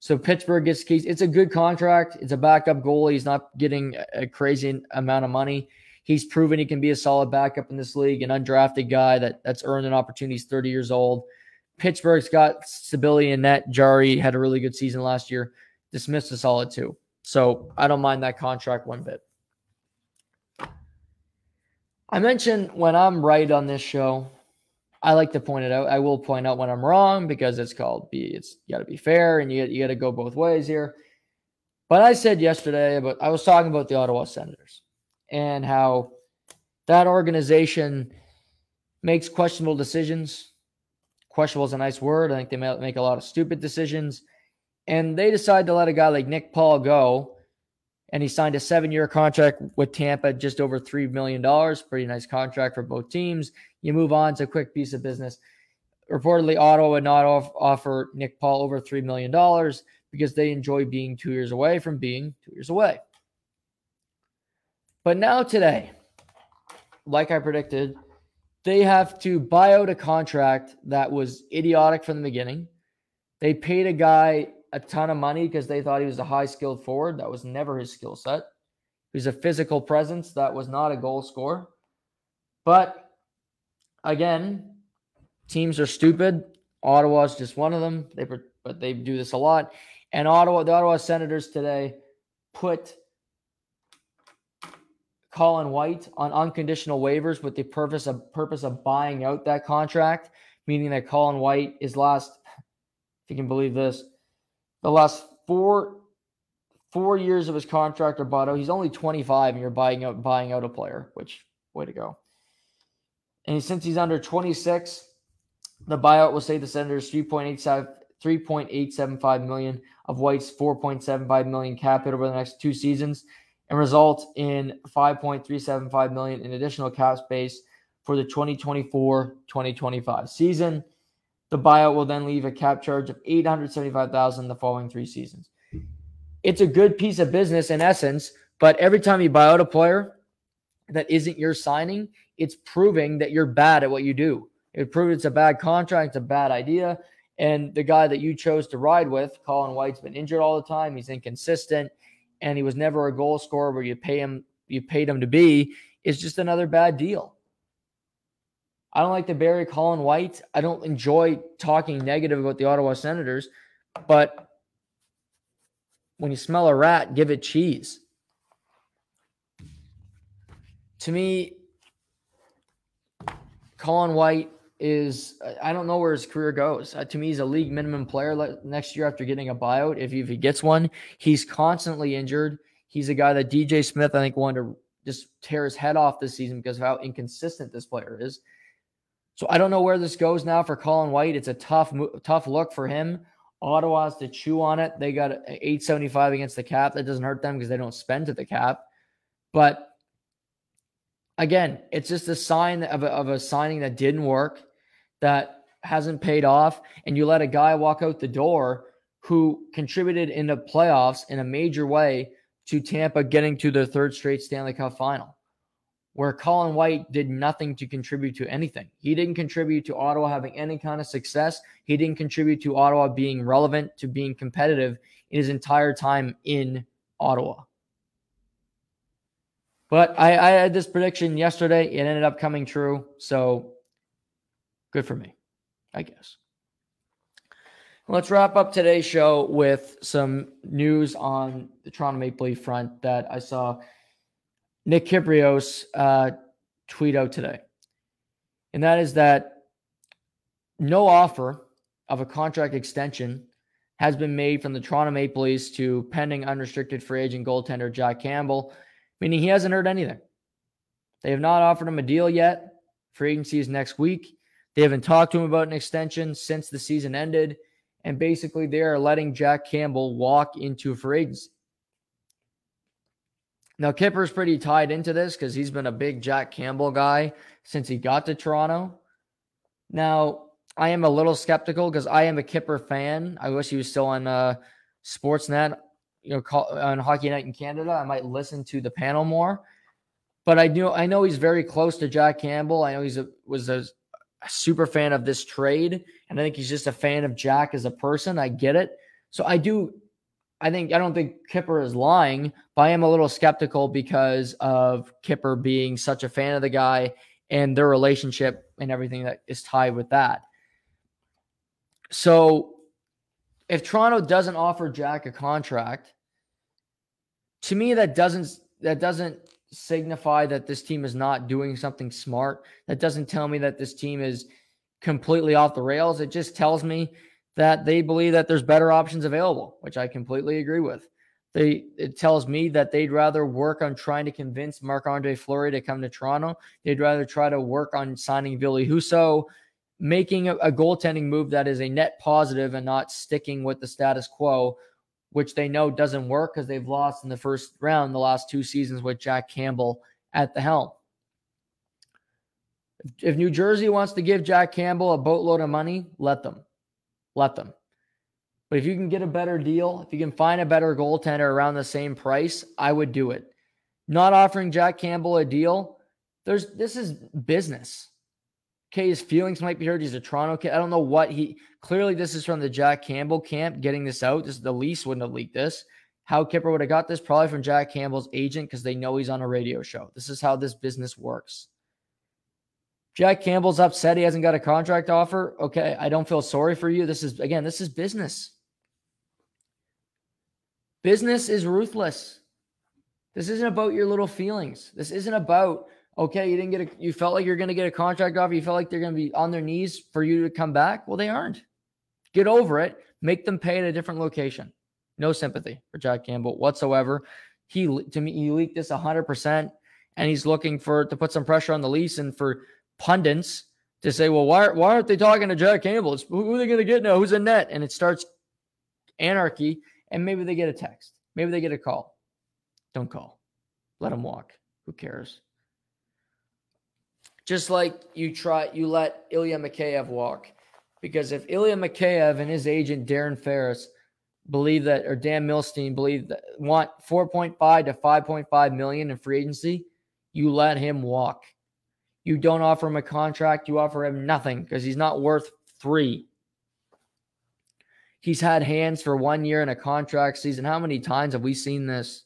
So Pittsburgh gets keys. It's a good contract. It's a backup goalie. He's not getting a crazy amount of money. He's proven he can be a solid backup in this league, an undrafted guy that that's earned an opportunity. He's 30 years old. Pittsburgh's got stability in net. Jarry had a really good season last year. DeSmith's a solid two. So I don't mind that contract one bit. I mentioned when I'm right on this show, I like to point it out. I will point out when I'm wrong because it's called be it's you got to be fair and you you got to go both ways here. But I said yesterday, but I was talking about the Ottawa Senators and how that organization makes questionable decisions. Questionable is a nice word. I think they make a lot of stupid decisions. And they decide to let a guy like Nick Paul go. And he signed a seven year contract with Tampa, just over $3 million. Pretty nice contract for both teams. You move on to a quick piece of business. Reportedly, Ottawa would not off- offer Nick Paul over $3 million because they enjoy being two years away from being two years away. But now, today, like I predicted, they have to buy out a contract that was idiotic from the beginning. They paid a guy a ton of money because they thought he was a high skilled forward. That was never his skill set. He's a physical presence that was not a goal scorer. But again, teams are stupid. Ottawa's just one of them. They but they do this a lot. And Ottawa, the Ottawa Senators today put Colin White on unconditional waivers with the purpose of purpose of buying out that contract, meaning that Colin White is last, if you can believe this, the last four four years of his contract are bought out. He's only 25 and you're buying out buying out a player, which way to go. And since he's under 26, the buyout will save the Senators 3.87 3.875 million of White's 4.75 million cap hit over the next two seasons and result in 5.375 million in additional cap space for the 2024 2025 season. The buyout will then leave a cap charge of 875,000 the following three seasons. It's a good piece of business in essence, but every time you buy out a player that isn't your signing, it's proving that you're bad at what you do. It proves it's a bad contract, it's a bad idea. And the guy that you chose to ride with, Colin White's been injured all the time. He's inconsistent, and he was never a goal scorer where you pay him, you paid him to be. Is just another bad deal. I don't like to bury Colin White. I don't enjoy talking negative about the Ottawa Senators, but when you smell a rat, give it cheese. To me, Colin White is I don't know where his career goes. Uh, to me, he's a league minimum player next year after getting a buyout. If he, if he gets one, he's constantly injured. He's a guy that DJ Smith I think wanted to just tear his head off this season because of how inconsistent this player is. So I don't know where this goes now for Colin White. It's a tough, tough look for him. Ottawa has to chew on it. They got 875 against the cap. That doesn't hurt them because they don't spend to the cap. But again, it's just a sign of a, of a signing that didn't work, that hasn't paid off. And you let a guy walk out the door who contributed in the playoffs in a major way to Tampa getting to their third straight Stanley Cup final where Colin White did nothing to contribute to anything. He didn't contribute to Ottawa having any kind of success. He didn't contribute to Ottawa being relevant, to being competitive in his entire time in Ottawa. But I, I had this prediction yesterday. It ended up coming true. So good for me, I guess. Let's wrap up today's show with some news on the Toronto Maple Leaf front that I saw Nick Kypreos uh, tweet out today. And that is that no offer of a contract extension has been made from the Toronto Maple Leafs to pending unrestricted free agent goaltender Jack Campbell, meaning he hasn't heard anything. They have not offered him a deal yet. Free agency is next week. They haven't talked to him about an extension since the season ended. And basically, they are letting Jack Campbell walk into free agency. Now, Kipper's pretty tied into this because he's been a big Jack Campbell guy since he got to Toronto. Now, I am a little skeptical because I am a Kipper fan. I wish he was still on uh, Sportsnet, you know, on Hockey Night in Canada. I might listen to the panel more. But I know I know he's very close to Jack Campbell. I know he's a was a, a super fan of this trade, and I think he's just a fan of Jack as a person. I get it. So I do I think I don't think Kipper is lying, but I am a little skeptical because of Kipper being such a fan of the guy and their relationship and everything that is tied with that. So if Toronto doesn't offer Jack a contract, to me that doesn't that doesn't signify that this team is not doing something smart. That doesn't tell me that this team is completely off the rails. It just tells me that they believe that there's better options available, which I completely agree with. They it tells me that they'd rather work on trying to convince Marc Andre Fleury to come to Toronto. They'd rather try to work on signing Ville Husso, making a, a goaltending move that is a net positive and not sticking with the status quo, which they know doesn't work because they've lost in the first round the last two seasons with Jack Campbell at the helm. If New Jersey wants to give Jack Campbell a boatload of money, let them let them. But if you can get a better deal, if you can find a better goaltender around the same price, I would do it. Not offering Jack Campbell a deal, there's this is business. Okay, his feelings might be hurt. He's a Toronto kid. I don't know what he clearly this is from the Jack Campbell camp getting this out. This the Leafs wouldn't have leaked this. How Kipper would have got this probably from Jack Campbell's agent because they know he's on a radio show. This is how this business works. Jack Campbell's upset he hasn't got a contract offer. Okay, I don't feel sorry for you. This is again, this is business. Business is ruthless. This isn't about your little feelings. This isn't about okay, you didn't get a you felt like you're going to get a contract offer, you felt like they're going to be on their knees for you to come back. Well, they aren't. Get over it. Make them pay at a different location. No sympathy for Jack Campbell whatsoever. He to me he leaked this 100% and he's looking for to put some pressure on the lease and for pundits to say, well, why, why aren't they talking to Jack Campbell? It's, who are they going to get now? Who's in net? And it starts anarchy. And maybe they get a text. Maybe they get a call. Don't call. Let them walk. Who cares? Just like you try, you let Ilya Mikheyev walk. Because if Ilya Mikheyev and his agent Darren Ferris believe that, or Dan Milstein believe that want 4.5 to 5.5 million in free agency, you let him walk. You don't offer him a contract, you offer him nothing because he's not worth three. He's had hands for one year in a contract season. How many times have we seen this?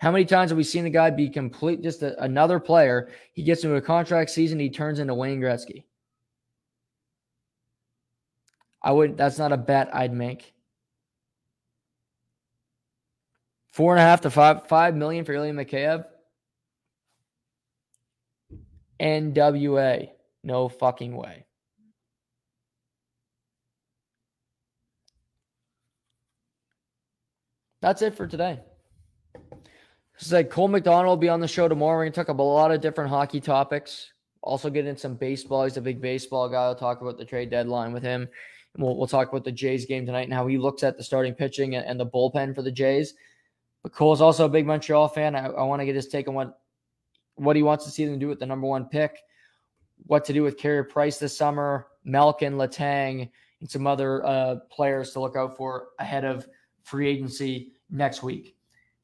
How many times have we seen the guy be complete, just a, another player? He gets into a contract season, he turns into Wayne Gretzky. I would. That's not a bet I'd make. Four and a half to five five million for Ilya Mikheyev. NWA. No fucking way. That's it for today. So like Cole McDonald will be on the show tomorrow. We're going to talk about a lot of different hockey topics. Also get in some baseball. He's a big baseball guy. I'll talk about the trade deadline with him. We'll, we'll talk about the Jays game tonight and how he looks at the starting pitching and, and the bullpen for the Jays. But Cole's also a big Montreal fan. I, I want to get his take on what what he wants to see them do with the number one pick, what to do with Carey Price this summer, Malkin, Letang, and some other uh, players to look out for ahead of free agency next week.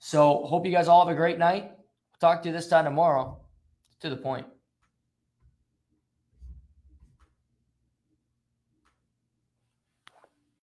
So hope you guys all have a great night. talk to you this time tomorrow. To the point.